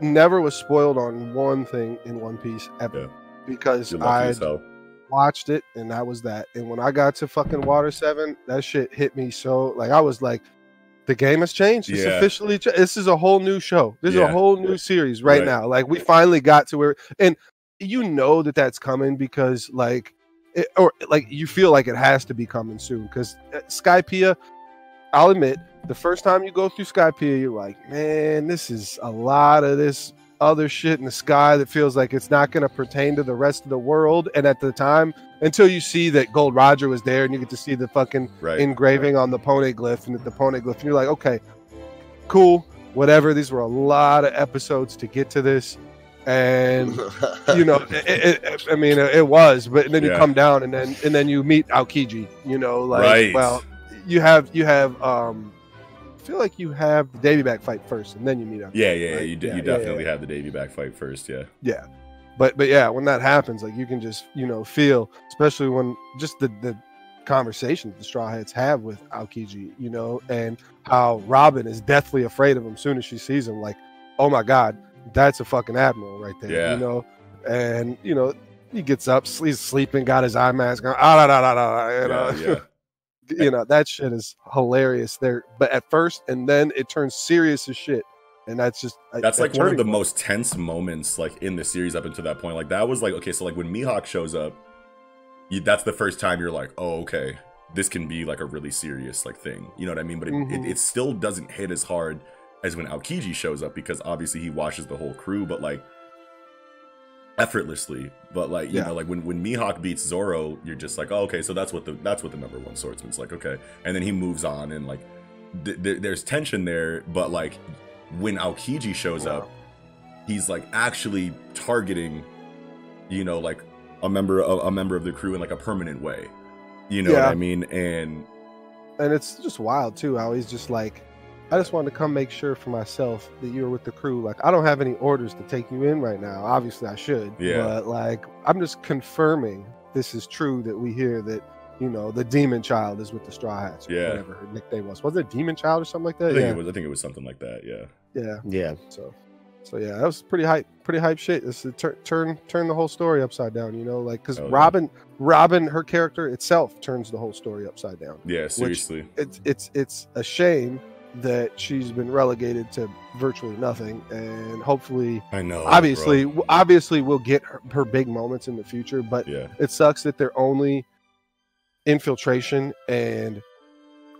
never was spoiled on one thing in one piece ever Yeah. Because i watched it and that was that. And when i got to fucking water 7 that shit hit me so like i was like the game has changed. It's Yeah. officially ch- this is a whole new show. This is a whole new series right, Right. now. Like we finally got to where and you know that that's coming because like it, or like you feel like it has to be coming soon because uh, skypiea i'll admit the first time you go through skypiea you're like man this is a lot of this other shit in the sky that feels like it's not going to pertain to the rest of the world and at the time until you see that gold roger was there and you get to see the fucking Right. engraving on the poneglyph and the poneglyph and you're like okay cool whatever these were a lot of episodes to get to this and you know, it, it, I mean, it was, but then you Yeah. come down and then and then you meet Aokiji. You know, like, Right. well, you have you have um feel like you have the Davy back fight first and then you meet up. Yeah, yeah, yeah. Right? You, d- Yeah, you definitely yeah. have the Davy back fight first. Yeah. Yeah. But but yeah, when that happens, like you can just, you know, feel, especially when just the the conversations the straw hats have with Aokiji, you know, and how Robin is deathly afraid of him as soon as she sees him, like, oh my god, that's a fucking admiral right there. Yeah. You know? And you know, he gets up, he's sleeping, got his eye mask on, ah, da, da, da, da, you know. Yeah, yeah. you know that shit is hilarious there but at first and then it turns serious as shit and that's just That's like one of the point. most tense moments like in the series up until that point. Like that was like okay, so like when Mihawk shows up, you, that's the first time you're like, oh okay, this can be like a really serious like thing. You know what I mean? But it, Mhm. it, it still doesn't hit as hard as when Aokiji shows up because obviously he washes the whole crew, but like effortlessly. But like you Yeah. know, like when when Mihawk beats Zoro, you're just like, oh okay, so that's what the that's what the number one swordsman's like. Okay, and then he moves on and like th- th- there's tension there, but like when Aokiji shows up, he's like actually targeting, you know, like a member of a member of the crew in like a permanent way. You know what I mean? And and it's just wild too how he's just like i just wanted to come make sure for myself that you're with the crew like i don't have any orders to take you in right now obviously i should Yeah. but like i'm just confirming this is true that we hear that you know the demon child is with the straw hats or Yeah. whatever her nickname was was it demon child or something like I that think yeah it was I think it was something like that. Yeah. yeah Yeah. so so yeah that was pretty hype pretty hype shit this is turn turn turn the whole story upside down you know like because Oh, yeah. robin robin her character itself turns the whole story upside down Yeah, seriously. it's it's it's a shame that she's been relegated to virtually nothing and hopefully I know. obviously bro. obviously we'll get her, her big moments in the future but Yeah. it sucks that they're only infiltration and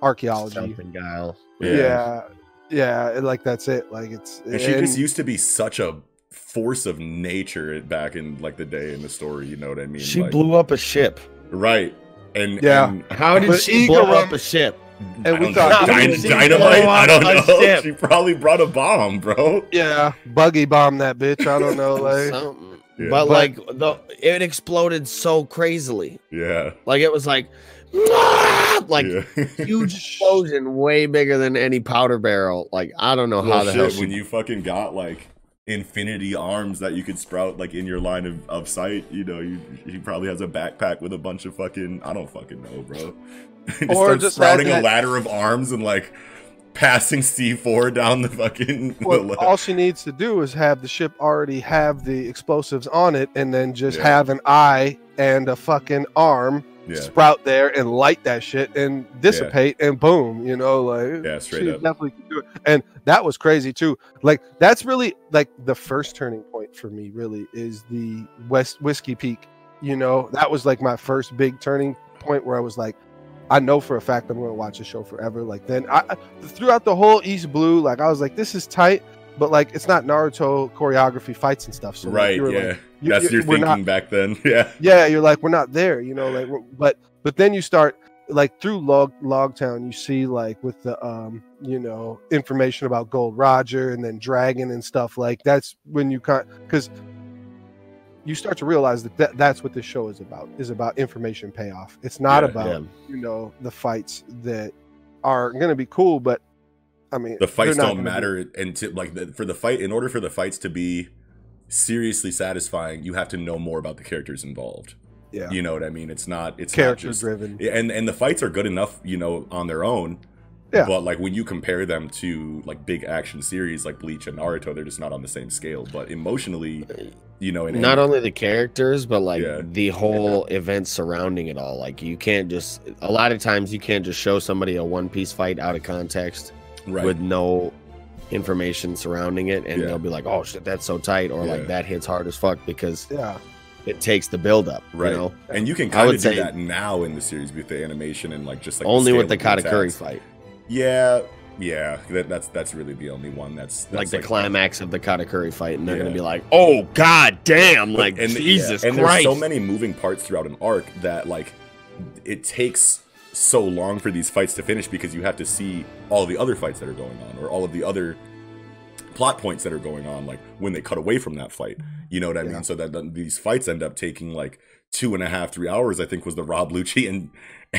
archaeology Something guile. yeah yeah, and, like that's it like it's And she and- just used to be such a force of nature back in like the day in the story, you know what I mean? She Like- blew up a ship. right. And Yeah. and How did But she blow up a ship? And we thought- know. Dyn- dynamite. I don't know. ship? She probably brought a bomb, bro. yeah buggy bomb that bitch i don't know like Yeah. But, But- like the it exploded so crazily. Yeah. Like it was like like yeah. huge explosion, way bigger than any powder barrel. Like I don't know how Well, the shit, hell she when you fucking got like infinity arms that you could sprout like in your line of, of sight, you know, you he probably has a backpack with a bunch of fucking I don't fucking know, bro. just Or just sprouting a ladder of arms and like passing C4 down the fucking Well, le- all she needs to do is have the ship already have the explosives on it, and then just Yeah. have an eye and a fucking arm yeah. sprout there and light that shit and dissipate, and boom, you know, like Yeah, straight up. definitely do it. And that was crazy too. Like that's really like the first turning point for me. Really is the West Whiskey Peak. You know, that was like my first big turning point where I was like. I know for a fact I'm going to watch the show forever. Like then, I- throughout the whole East Blue, like I was like, this is tight, but like it's not Naruto choreography fights and stuff. So like, right, you were yeah. like, you- That's you- your thinking not- back then. Yeah. yeah, you're like, we're not there, you know, like, but but then you start like through Log Loguetown, you see like with the um, you know, information about Gold Roger and then Dragon and stuff like that's when you kind because you start to realize that, that that's what this show is about is about information payoff. It's not Yeah, about yeah. you know the fights that are going to be cool, but I mean the fights don't gonna be- matter and to like the, for the fight in order for the fights to be seriously satisfying you have to know more about the characters involved yeah, you know what i mean it's not it's character not just driven. And and the fights are good enough you know on their own Yeah. but like when you compare them to like big action series like bleach and naruto they're just not on the same scale but emotionally you know and, not and- only the characters, but like Yeah. the whole event surrounding it all. Like you can't just a lot of times you can't just show somebody a one piece fight out of context right with no information surrounding it and Yeah. they'll be like, Oh shit, that's so tight or Yeah. like that hits hard as fuck because Yeah, it takes the build up. right You know? and you can I kind of do say- that now in the series with the animation and like just like Only scale with the of Katakuri fight. yeah yeah that, that's that's really the only one that's, that's like the climax of the Katakuri fight, and they're Yeah. gonna be like, "Oh god damn!" But- Like and, Jesus yeah, and Christ. there's so many moving parts throughout an arc that like it takes so long for these fights to finish because you have to see all the other fights that are going on or all of the other plot points that are going on like when they cut away from that fight you know what i Yeah. mean so that then these fights end up taking like two and a half, three hours, I think was the Rob Lucci and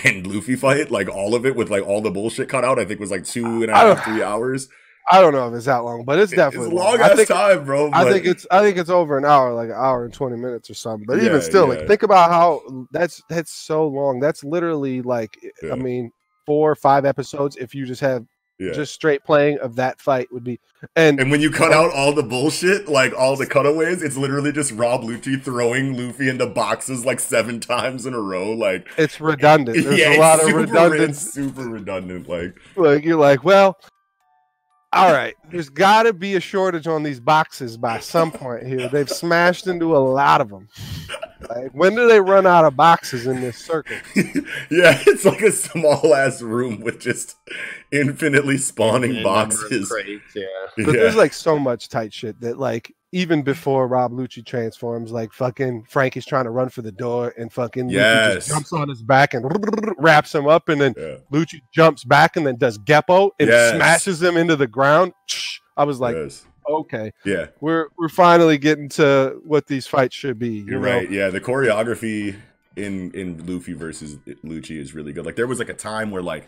and Luffy fight. Like all of it with like all the bullshit cut out. I think was like two and a I half, three hours. I don't know if it's that long, but it's definitely it's a long I ass think, time, bro. I think it's I think it's over an hour, like an hour and twenty minutes or something. But Yeah, even still, yeah. like think about how that's that's so long. That's literally like Yeah. I mean four or five episodes if you just have yeah. just straight playing of that fight would be and And when you cut out all the bullshit, like all the cutaways, it's literally just Rob Lucci throwing Luffy into boxes like seven times in a row. Like, it's redundant. There's a lot of redundant. super redundant. Like, Like you're like, well, all right. There's got to be a shortage on these boxes by some point here. They've smashed into a lot of them. Like, when do they run out of boxes in this circle? yeah, it's like a small ass room with just infinitely spawning And boxes. crates, yeah. But Yeah. there's like so much tight shit that like even before Rob Lucci transforms, like fucking Franky's trying to run for the door and fucking Lucci just jumps on his back and wraps him up and then yeah. Lucci jumps back and then does Geppo and Yes. smashes him into the ground. I was like, yes. okay, Yeah. we're we're finally getting to what these fights should be. You You're know? right. Yeah, the choreography in in Luffy versus Lucci is really good. Like there was like a time where like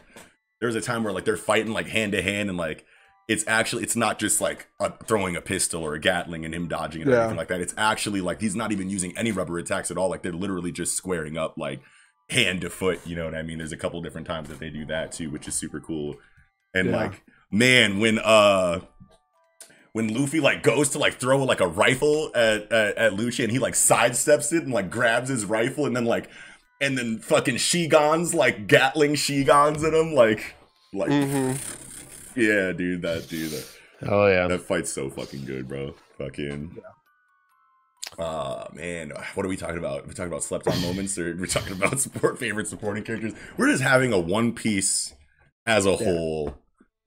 there was a time where like they're fighting like hand to hand and like it's actually it's not just like a, throwing a pistol or a Gatling and him dodging and Yeah. everything like that. It's actually like he's not even using any rubber attacks at all. Like they're literally just squaring up like hand to foot. You know what I mean? There's a couple different times that they do that too, which is super cool. And Yeah. like man, when uh when Luffy like goes to like throw like a rifle at, at at Lucci and he like sidesteps it and like grabs his rifle and then like and then fucking Shigans like Gatling Shigans at him like like Mhm. Yeah dude that dude that, Oh yeah. that fight's so fucking good bro. Fucking uh man what are we talking about? We talking about slept on moments or we're talking about support favorite supporting characters? We're just having a one piece as a whole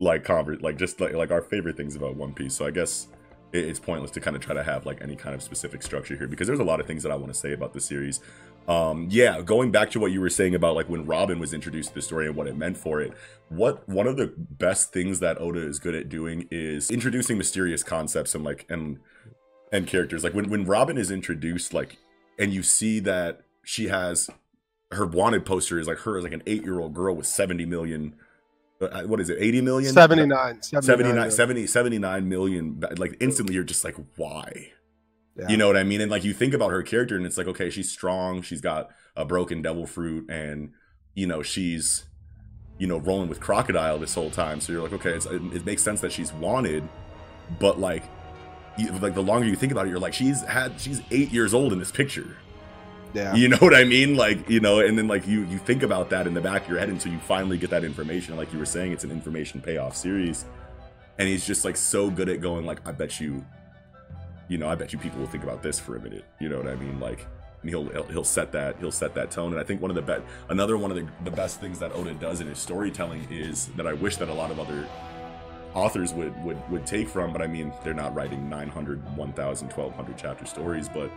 like convert like just like like our favorite things about one piece. So i guess it's pointless to kind of try to have like any kind of specific structure here because there's a lot of things that i want to say about the series um yeah going back to what you were saying about like when robin was introduced to the story and what it meant for it what one of the best things that oda is good at doing is introducing mysterious concepts and like and and characters. Like when when robin is introduced like and you see that she has her wanted poster is like her as like an eight year old girl with 70 million uh, what is it 80 million? 79, 79, 79 70 79 million like instantly you're just like why Yeah. you know what i mean and like you think about her character and it's like okay she's strong she's got a broken devil fruit and you know she's you know rolling with crocodile this whole time so you're like okay it's, it, it makes sense that she's wanted but like you, like the longer you think about it you're like she's had she's eight years old in this picture yeah. you know what I mean? Like, you know, and then like you you think about that in the back of your head until you finally get that information. Like you were saying, it's an information payoff series. And he's just like so good at going, like, I bet you, you know, I bet you people will think about this for a minute. You know what I mean? Like and he'll he'll, set that he'll set that tone. And I think one of the bet another one of the, the best things that Oda does in his storytelling is that I wish that a lot of other authors would would would take from, but I mean they're not writing 900, 1000, 1200 chapter stories, but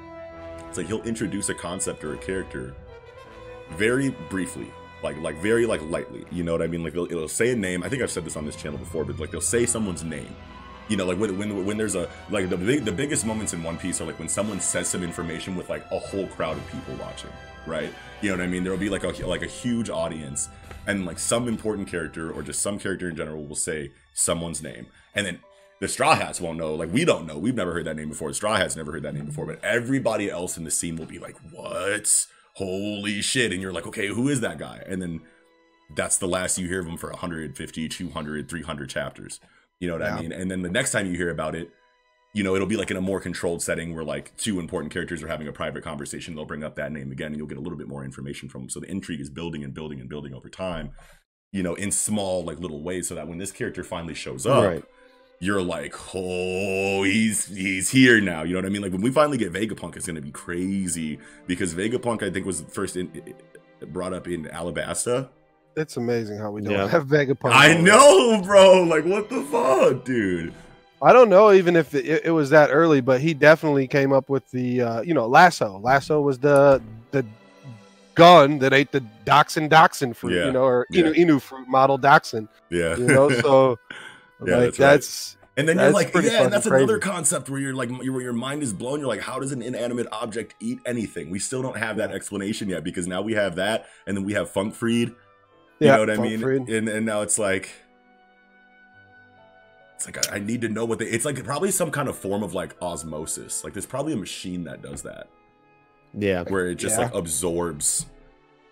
it's like he'll introduce a concept or a character very briefly like like very like lightly you know what i mean like they'll, it'll say a name i think i've said this on this channel before but like they'll say someone's name you know like when when, when there's a like the big the biggest moments in one piece are like when someone says some information with like a whole crowd of people watching right? You know what i mean? There'll be like a like a huge audience and like some important character or just some character in general will say someone's name and then the straw hats won't know. Like we don't know. We've never heard that name before. Straw hats never heard that name before but everybody else in the scene will be like what? Holy shit. And you're like okay who is that guy? And then that's the last you hear of him for 150 200 300 chapters you know what i mean and then the next time you hear about it you know it'll be like in a more controlled setting where like two important characters are having a private conversation they'll bring up that name again and you'll get a little bit more information from them so the intrigue is building and building and building over time you know in small like little ways so that when this character finally shows up Right. you're like, oh, he's he's here now. You know what I mean? Like when we finally get Vegapunk, it's gonna be crazy because Vegapunk, I think, was first in, brought up in Alabasta. It's amazing how we don't Yeah. have Vegapunk. I know, bro. Like what the fuck, dude? I don't know even if it, it was that early, but he definitely came up with the uh, you know lasso. Lasso was the the gun that ate the dachshund dachshund fruit, Yeah, you know, or yeah. Inu Inu fruit model dachshund, Yeah, you know. So Yeah, like that's right. that's And then you're like, yeah, and that's fucking another concept where you're like, where your mind is blown. You're like, how does an inanimate object eat anything? We still don't have that explanation yet because now we have that, and then we have Funk Freed. You Yeah, know what I mean? Freed. And and now it's like, it's like I, I need to know what they. It's like probably some kind of form of like osmosis. Like there's probably a machine that does that, Yeah. where it just Yeah. like absorbs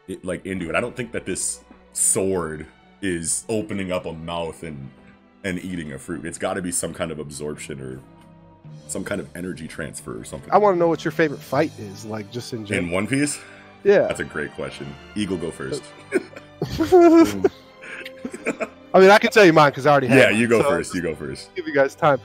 it like into it. I don't think that this sword is opening up a mouth and and eating a fruit. It's got to be some kind of absorption or some kind of energy transfer or something. I want to know what your favorite fight is, like just in general. in. One Piece. Yeah. That's a great question. Eagle, go first. I mean, I can tell you mine because I already have. Yeah, you go so first. You go first. Give you guys time.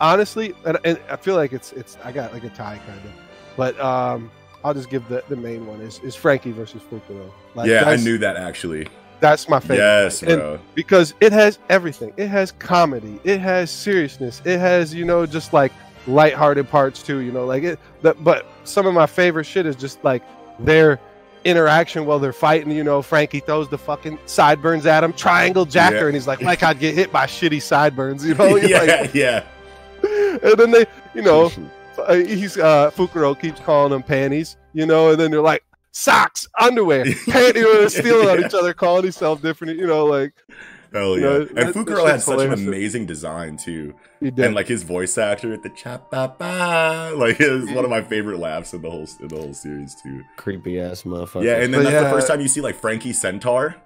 Honestly, and, and I feel like it's it's I got like a tie kind of, but um, I'll just give the the main one is is Franky versus Fukuro. Like, yeah, I knew that actually. that's my favorite. Yes, And- bro. because it has everything. It has comedy. It has seriousness. It has you know just like lighthearted parts too. You know, like it. But, but some of my favorite shit is just like their interaction while they're fighting. You know, Franky throws the fucking sideburns at him, triangle jacker, Yeah. and he's like, like I'd get hit by shitty sideburns. You know, yeah, like- yeah. and then they, you know, uh, he's uh Fukuro keeps calling them panties. You know, and then they're like. Socks, underwear, panty, stealing on each other, calling himself different. You know, like Hell yeah. know, and that- that Fukuro had such an amazing design too. he did. And like his voice actor at the chap ba ba like it's one of my favorite laughs in the whole in the whole series too. Creepy ass motherfucker. Yeah, and then But that's the first time you see like Franky Centaur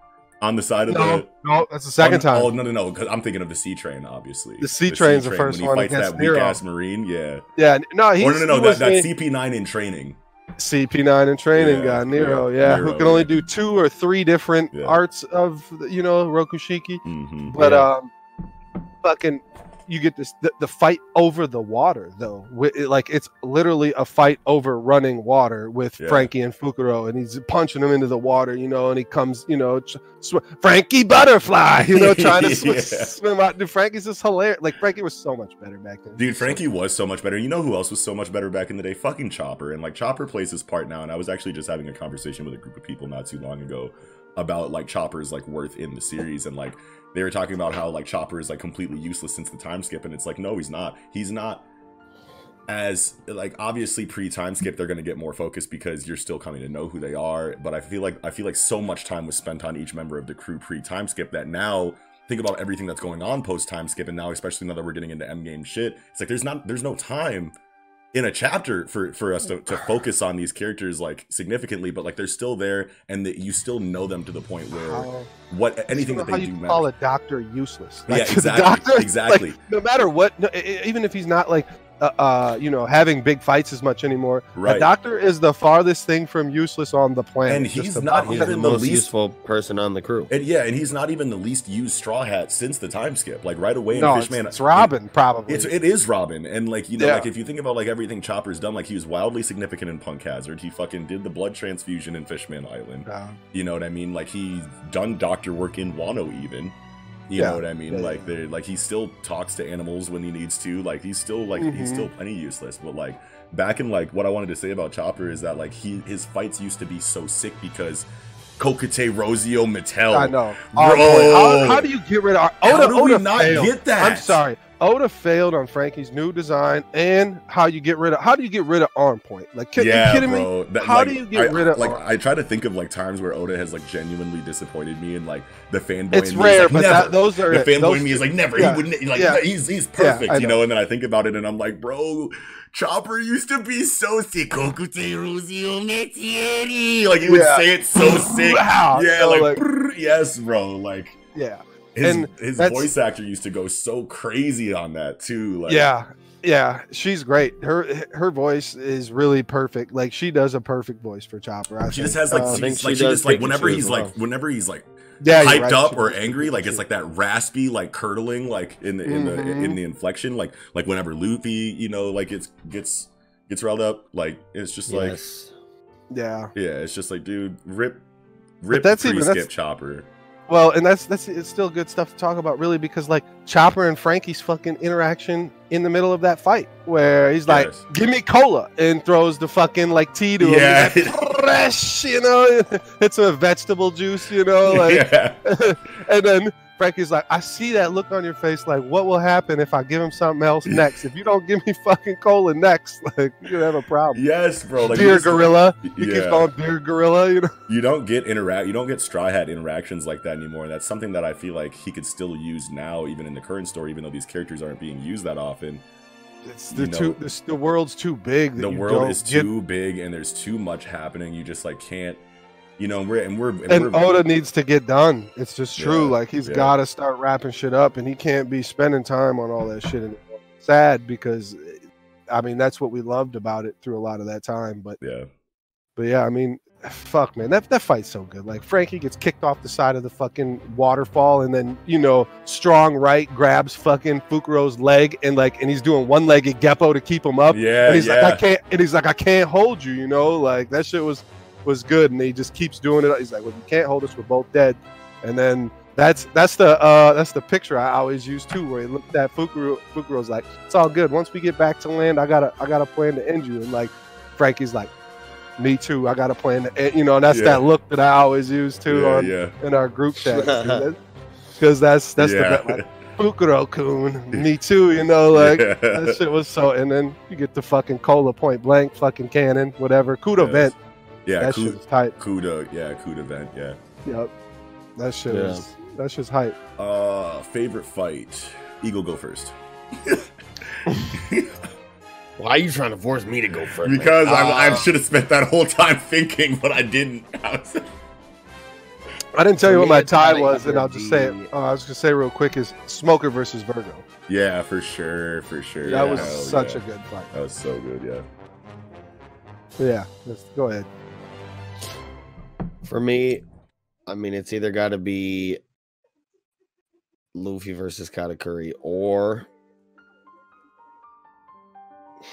on the side of No, the no, that's the second oh, time. Oh no no no! Because I'm thinking of the Sea Train, obviously. The Sea Train's the first when one he fights that weak ass marine. Yeah. yeah, no, he's Or no no no that, that CP9 in training. CP9 in training Yeah, guy Nero, yeah, yeah, Nero, who can only yeah. do two or three different arts of you know Rokushiki, hmm but um, fucking. You get this the, the fight over the water though, it- like it's literally a fight over running water with Yeah. Franky and Fukuro, and he's punching him into the water, you know, and he comes, you know, Franky Butterfly, you know, trying to sw- Yeah. swim out. Dude, Franky's just hilarious. Like Franky was so much better back then. Dude, Franky was so much better. You know who else was so much better back in the day? Fucking Chopper. And like Chopper plays his part now. And I was actually just having a conversation with a group of people not too long ago about like Chopper's like worth in the series and like they were talking about how like Chopper is like completely useless since the time skip and it's like no he's not. He's not as like obviously pre time skip they're going to get more focus because you're still coming to know who they are but I feel like I feel like so much time was spent on each member of the crew pre time skip that now think about everything that's going on post time skip and now especially now that we're getting into end game shit it's like there's not there's no time in a chapter for for us to, to focus on these characters like significantly but like they're still there and that you still know them to the point where what anything that how they you do call matters. a doctor useless. Yeah, Like, the exactly, doctor- exactly. like, no matter what, no, even if he's not like, uh, uh, you know, having big fights as much anymore, Right. a doctor is the farthest thing from useless on the planet. And he's not He's the even the most least- useful person on the crew. and yeah and he's not even the least used straw hat since the time skip like right away in no, fishman it's Robin probably. It's it is Robin, and like you know, Yeah. like if you think about like everything Chopper's done, like he was wildly significant in Punk Hazard. He fucking did the blood transfusion in Fishman Island. Uh, You know what I mean? Like he's done doctor work in Wano even. You Yeah. know what I mean? Yeah, like they like he still talks to animals when he needs to. Like he's still like he's Mhm. still plenty useless. But like back in like what I wanted to say about Chopper is that like he his fights used to be so sick because Kokutei Roseo Metel. I know. Bro. Our boy, how, how do you get rid of How Oda? do we not failed. get that? I'm sorry. Oda failed on Franky's new design and how you get rid of how do you get rid of arm point? Like, ki- yeah, you kidding me? bro. That- How like, do you get I- rid of like? Arm? I try to think of like times where Oda has like genuinely disappointed me, and like the fanboy. It's in me is rare, like, but never. that, those are the it. fanboy Those- in me is like never. yeah, He wouldn't like. yeah. He's he's Yeah, perfect, you know. know. And then I think about it, and I'm like, bro. Chopper used to be so sick. Kokutei Roseo Metel. Like he would say it so sick. Wow. Yeah, So, like, like- yes, bro. Like yeah. His And his voice actor used to go so crazy on that too. Like, yeah yeah she's great her her voice is really perfect like she does a perfect voice for chopper I She think. just has like, I she, like she she just like whenever he's well. like whenever he's like yeah, hyped right, up she or angry, like it's like that raspy, like curdling, like in the in the Mhm. in the inflection, like like whenever Luffy, you know, like it's gets gets riled up, like it's just like Yes. yeah yeah, it's just like dude, rip rip that's free even- skip that's- chopper. Well and that's that's it's still good stuff to talk about really because like chopper and franky's fucking interaction in the middle of that fight where he's like Yes. give me cola and throws the fucking like tea to him Yeah. He's like, fresh you know it's a vegetable juice you know like yeah. and then Franky's like, I see that look on your face. Like, what will happen if I give him something else next? if you don't give me fucking cola next, like you're gonna have a problem. Yes, bro. Like, Beer you gorilla. Keeps Yeah. calling beer gorilla. You know. you don't get interact you don't get straw hat interactions like that anymore and that's something that i feel like he could still use now even in the current story even though these characters aren't being used that often It's You the know- too. This, the world's too big. The you world is get- too big and there's too much happening you just like can't you know and we're and we're and, and we're, Oda needs to get done. It's just true. Yeah, like he's yeah. got to start wrapping shit up, and he can't be spending time on all that shit. And sad because, I mean, that's what we loved about it through a lot of that time. But yeah but yeah, I mean, fuck, man, that that fight's so good. Like Franky gets kicked off the side of the fucking waterfall, and then you know, strong right grabs fucking Fukuro's leg, and like, and he's doing one-legged Geppo to keep him up. yeah and he's yeah like, I can't. And he's like, I can't hold you. You know, like that shit was was good, and he just keeps doing it. He's like, well, you can't hold us. We're both dead. And then that's that's the uh that's the picture I always use too, where he looked at Fukuro. Fukuro's like, it's all good. Once we get back to land, I got a I got a plan to end you. And like, Franky's like, me too. I got a plan to end. You know, and that's Yeah. that look that I always use too yeah, on yeah in our group chat. Because that's that's the like, Fukuro Kun. Me too. You know, like that shit was so. And then you get the fucking cola point blank, fucking cannon, whatever. Kudo Yes. vent. Yeah that Ku- shit was tight. kuda yeah coup de vent yeah Yep. That shit Yeah. was. That shit's hype. uh favorite fight eagle go first Why are you trying to force me to go first? man? because I, I Uh, should have spent that whole time thinking but i didn't I was- I didn't tell you what my tie was, and I'll just say it. Uh, I was gonna say real quick is Smoker versus Vergo. yeah for sure for sure That was such yeah. a good fight. that was so good yeah Yeah. Let's go ahead. For me, I mean, it's either got to be Luffy versus Katakuri or.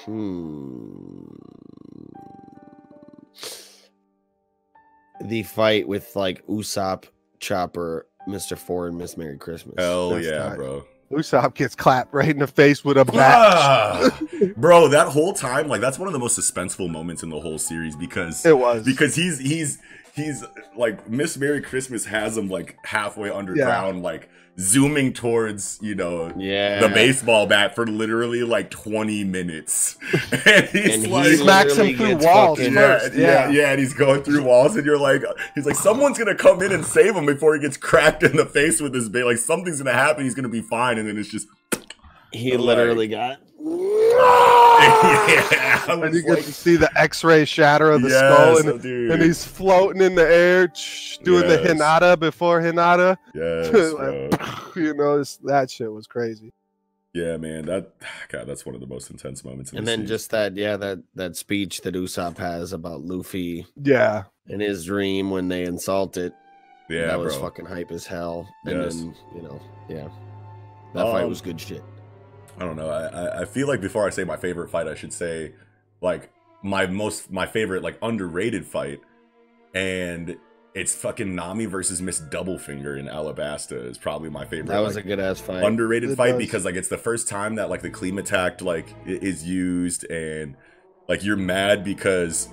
Hmm. The fight with like Usopp, Chopper, Mr. Four, and Miss Merry Christmas. Hell That's yeah, tight. bro. Usopp gets clapped right in the face with a bat. Ah! bro, that whole time, like that's one of the most suspenseful moments in the whole series because it was because he's he's he's like Miss Merry Christmas has him like halfway underground, like zooming towards you know Yeah. the baseball bat for literally like 20 minutes. and he's And he smacks him through walls yeah, yeah, Yeah. yeah, and he's going through walls, and you're like, he's like, someone's gonna come in and save him before he gets cracked in the face with his bait. Like something's gonna happen, he's gonna be fine, and then it's just, He like- literally got. yeah, I And was you get to see the X-ray shatter of the yes, skull, and, dude, and he's floating in the air, tsh, doing the Hinata before Hinata. yes, Like, you know, that shit was crazy. yeah, man, that God, that's one of the most intense moments. In And the then series. just that, yeah, that that speech that Usopp has about Luffy Yeah, in his dream when they insult it. yeah, that was fucking hype as hell. And Yes. then, you know, yeah. That fight Um, was good shit. I don't know. I, I I feel like before I say my favorite fight, I should say like my most my favorite like underrated fight, and it's fucking Nami versus Miss Doublefinger in Alabasta is probably my favorite. That was like, a good ass fight. underrated It fight does. because like it's the first time that like the Climatact like is used and like you're mad because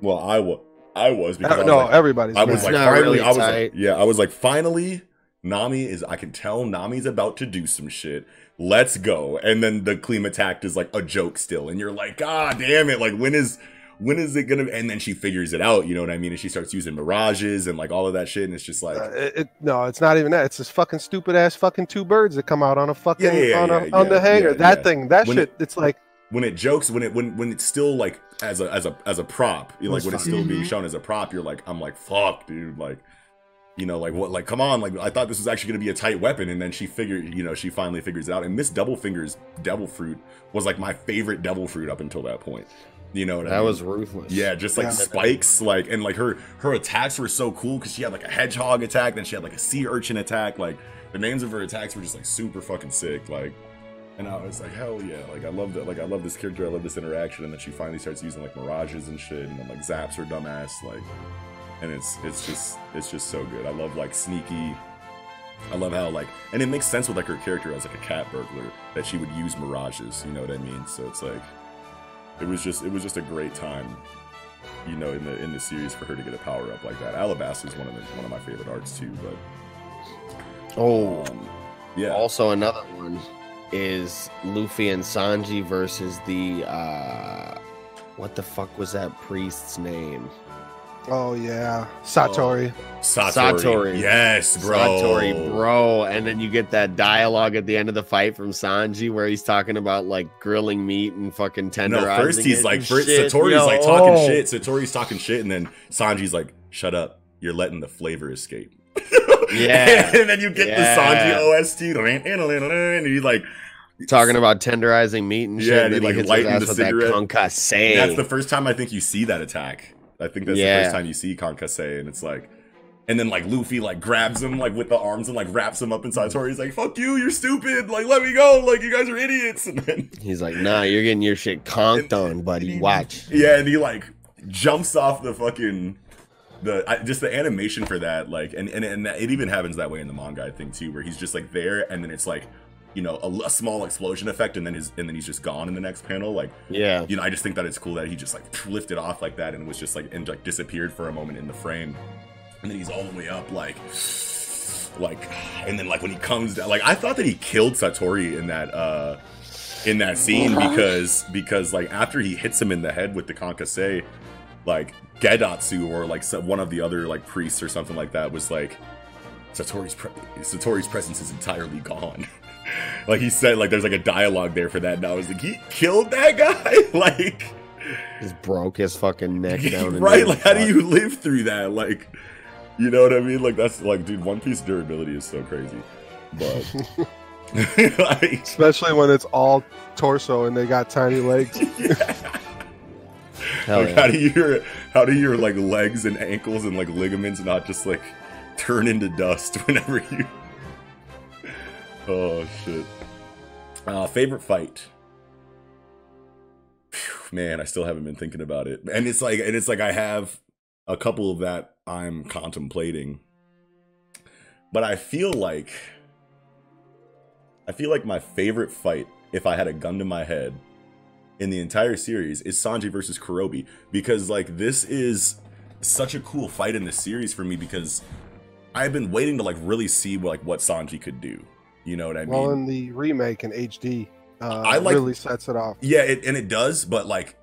well I was I was because I was no, like, everybody's. I was It's like, not finally, really I was like, yeah, I was like, finally, Nami is. I can tell Nami's about to do some shit. Let's go. And then the Climatact is like a joke still, and you're like, God damn it! Like, when is when is it gonna? And then she figures it out. You know what I mean? And she starts using mirages and like all of that shit, and it's just like, Uh, it, it- no, it's not even that. It's this fucking stupid ass fucking two birds that come out on a fucking Yeah, yeah, yeah, on, a, yeah, on the yeah, hanger. yeah, that yeah. thing, that When shit. it's like when it jokes, when it when when it's still like as a as a as a prop, like when it's still being Mhm. shown as a prop, you're like, I'm like, fuck, dude, like. You know, like what? Like, come on! Like, I thought this was actually going to be a tight weapon, and then she figured, you know, she finally figures it out. And Miss Doublefinger's devil fruit was like my favorite devil fruit up until that point. You know what I that mean? was ruthless. Yeah, just like Yeah. spikes, like and like her her attacks were so cool because she had like a hedgehog attack, then she had like a sea urchin attack. Like the names of her attacks were just like super fucking sick. Like, and I was like, hell yeah! Like I love that. Like I love this character. I love this interaction. And then she finally starts using like mirages and shit, and then like zaps her dumbass. Like, and it's it's just it's just so good. I love like sneaky. I love how like, and it makes sense with like her character as like a cat burglar that she would use mirages. You know what I mean? So it's like, it was just it was just a great time you know, in the in the series for her to get a power up like that. Alabasta is one of the, one of my favorite arcs too, but Oh, Um, yeah. also another one is Luffy and Sanji versus the uh what the fuck was that priest's name? Oh yeah, Satori. Satori. Satori. Yes, bro. Satori, bro. And then you get that dialogue at the end of the fight from Sanji where he's talking about like grilling meat and fucking tenderizing. No, first he's it like, and first. Satori's Yo, like talking oh. shit. Satori's talking shit, and then Sanji's like, "Shut up! You're letting the flavor escape." Yeah. and then you get Yeah. the Sanji OST, and he's like, Talking about tenderizing meat and shit. Yeah, and and then he, he like, hits his lighting ass the with that cigarette. concasse. That's the first time I think you see that attack. I think that's the first time you see Concasse, and it's like, and then like Luffy like grabs him like with the arms and like wraps him up inside Satori. He's like, "Fuck you, you're stupid! Like, let me go! Like, you guys are idiots!" And then He's like, nah, you're getting your shit conked on, buddy. Watch. yeah, and he like jumps off the fucking the I, just the animation for that like and and and it even happens that way in the manga I think too where he's just like there and then it's like you know a, a small explosion effect and then his and then he's just gone in the next panel like Yeah. you know I just think that it's cool that he just like lifted off like that and was just like and like disappeared for a moment in the frame and then he's all the way up like like and then like when he comes down like I thought that he killed Satori in that uh in that scene because because like after he hits him in the head with the concasse like Gedatsu or like one of the other like priests or something like that was like Satori's pre- Satori's presence is entirely gone. like he said like there's like a dialogue there for that and I was like he killed that guy like Just broke his fucking neck down. right like how do you live through that like you know what I mean like that's like dude One Piece durability is so crazy but like Especially when it's all torso and they got tiny legs. Hell like yeah. how do your how do your like legs and ankles and like ligaments not just like turn into dust whenever you oh shit. Uh favorite fight. Phew, man i still haven't been thinking about it. And it's like and it's like i have a couple of that i'm contemplating. But i feel like i feel like my favorite fight if i had a gun to my head in the entire series is Sanji versus Kuroobi. Because like this is such a cool fight in this series for me because I've been waiting to like really see like what Sanji could do. You know what I mean? well, in the remake in HD, uh, I like- really sets it off. yeah, it, and it does, but like,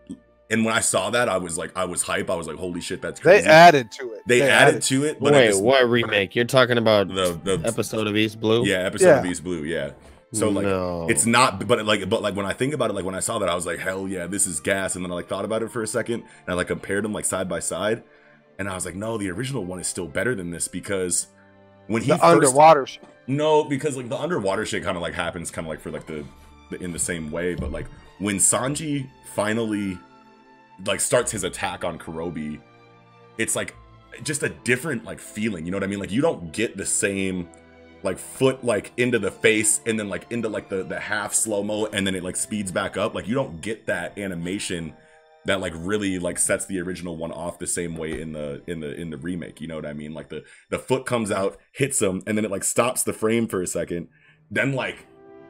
and when I saw that, I was like, I was hype. I was like, holy shit, that's They added to it. They added to it, but Wait, just- what remake? You're talking about the the episode of East Blue? yeah episode Yeah. of East Blue, yeah. So like. no. It's not, but like, but like when I think about it, like when I saw that, I was like, hell yeah, this is gas. And then I like thought about it for a second, and I like compared them like side by side, and I was like, no, the original one is still better than this because when he the first, underwater. No, because like the underwater shit kind of like happens kind of like for like the, the in the same way, but like when Sanji finally like starts his attack on Kuroobi, it's like just a different like feeling. You know what I mean? Like you don't get the same like foot like into the face and then like into like the the half slow mo and then it like speeds back up. Like you don't get that animation that like really like sets the original one off the same way in the in the in the remake. You know what I mean? Like the the foot comes out, hits him, and then it like stops the frame for a second. Then like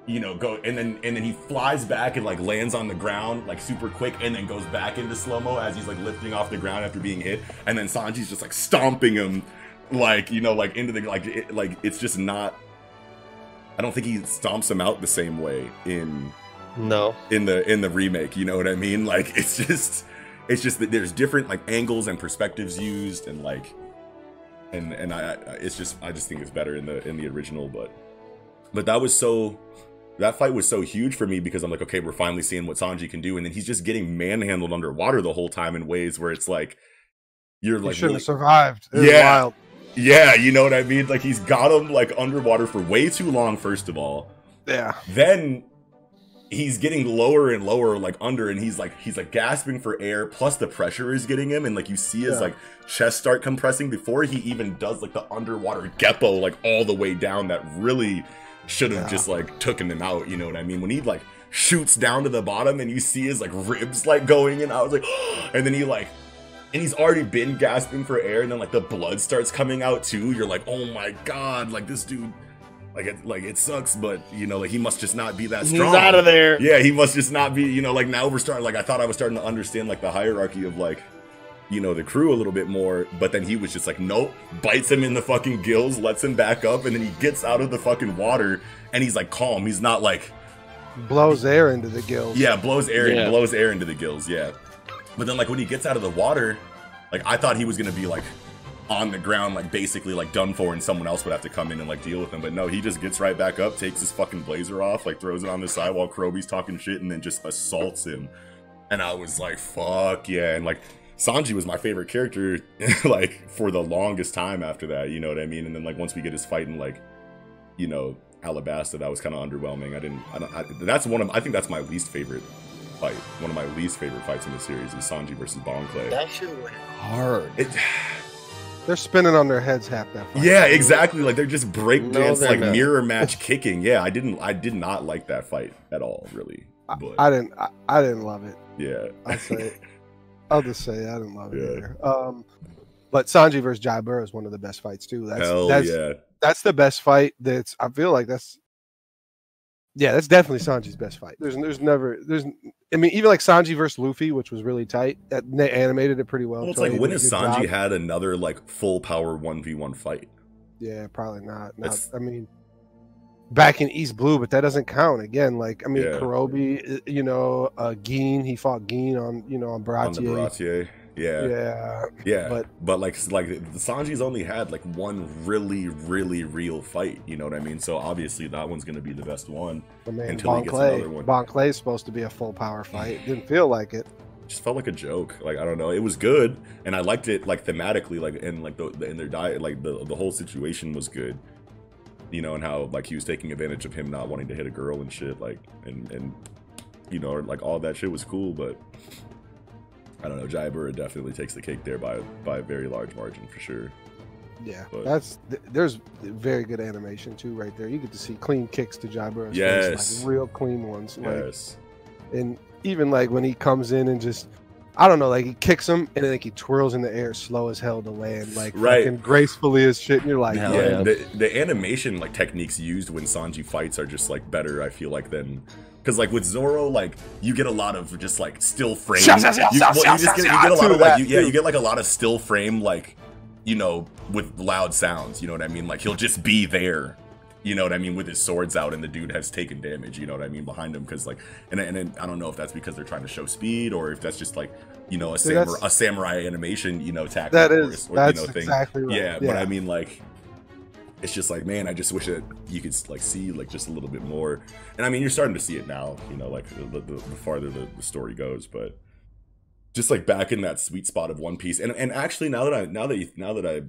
you know go and then and then he flies back and like lands on the ground like super quick and then goes back into slow mo as he's like lifting off the ground after being hit and then Sanji's just like stomping him like you know like into the like it, like it's just not I don't think he stomps him out the same way in no. in the in the remake you know what i mean like it's just it's just that there's different like angles and perspectives used and like and and I, I it's just i just think it's better in the in the original but but that was so that fight was so huge for me because i'm like okay we're finally seeing what sanji can do and then he's just getting manhandled underwater the whole time in ways where it's like you're He like shouldn't have survived. It Yeah. wild. yeah you know what i mean like he's got him like underwater for way too long first of all Yeah. then he's getting lower and lower like under and he's like he's like gasping for air plus the pressure is getting him and like you see his Yeah. like chest start compressing before he even does like the underwater geppo like all the way down that really should have Yeah. just like taken him out you know what i mean when he like shoots down to the bottom and you see his like ribs like going in i was like and then he like and he's already been gasping for air and then like the blood starts coming out too you're like oh my god like this dude like it like it sucks but you know like he must just not be that strong. He's out of there. yeah he must just not be you know like now we're starting like i thought i was starting to understand like the hierarchy of like you know, the crew a little bit more, but then he was just like, nope, bites him in the fucking gills, lets him back up, and then he gets out of the fucking water and he's like calm. He's not like blows air into the gills. yeah, blows air Yeah. blows air into the gills, yeah. But then like when he gets out of the water, like I thought he was gonna be like on the ground, like basically like done for, and someone else would have to come in and like deal with him. But no, he just gets right back up, takes his fucking blazer off, like throws it on the side while Kuroobi's talking shit, and then just assaults him. And I was like, fuck yeah. And like Sanji was my favorite character, like for the longest time after that, you know what I mean? And then like once we get his fight in like, you know, Alabasta, that was kind of underwhelming. I didn't, I don't, I, that's one of, I think that's my least favorite fight. One of my least favorite fights in the series is Sanji versus Bon Clay. That shit went hard. It, They're spinning on their heads half that fight. yeah, exactly. Like they're just breakdance, they're like not. mirror match kicking. Yeah, I didn't, I did not like that fight at all, really. But I didn't I, I didn't love it. yeah, I'll say I'll just say I didn't love it Yeah. either. Um but Sanji versus Jabra is one of the best fights too. That's hell that's yeah. that's the best fight that's I feel like that's yeah, that's definitely Sanji's best fight. There's there's never there's I mean even like Sanji versus Luffy, which was really tight. That they animated it pretty well. Well, it's like when has Sanji job. had another like full power one v one fight? Yeah, probably not. Not I mean back in East Blue, but that doesn't count again. Like I mean Yeah. Kuroobi, uh, you know, uh Gin, he fought Gin on you know on on the Baratie. Baratier. Yeah, Yeah. yeah, but- but like like Sanji's only had like one really really real fight. You know what I mean? So obviously that one's gonna be the best one. I mean, Until he gets Clay. another one. Bon Clay's supposed to be a full power fight. Didn't feel like it. Just felt like a joke. Like I don't know, it was good, and I liked it like thematically, like and like the in their diet, like the the whole situation was good. You know, and how like he was taking advantage of him not wanting to hit a girl and shit, like and and you know, like all that shit was cool, but. I don't know. Jabra definitely takes the cake there by by a very large margin for sure. Yeah, But- that's there's very good animation too, right there. You get to see clean kicks to Jabra's face, Yes. like real clean ones. Like, Yes. and even like when he comes in and just, I don't know, like he kicks him and then like he twirls in the air, slow as hell to land, like Right. fucking gracefully as shit. And you're like, yeah, yeah, yeah. The, the animation like techniques used when Sanji fights are just like better. I feel like than because like with Zoro, like you get a lot of just like still frame. You, well, you just get, you get a lot of like you, yeah, you get like a lot of still frame like you know with loud sounds. You know what I mean? Like he'll just be there. You know what I mean with his swords out and the dude has taken damage. You know what I mean behind him because like and and then I don't know if that's because they're trying to show speed or if that's just like you know a See, samurai, a samurai animation you know tactic that or, or, that's you know thing. exactly right. Yeah, but I mean, like, it's just like, man, I just wish that you could like see like just a little bit more. And I mean, you're starting to see it now, you know, like the, the, the farther the, the story goes. But just like back in that sweet spot of One Piece, and and actually now that I now that you, now that I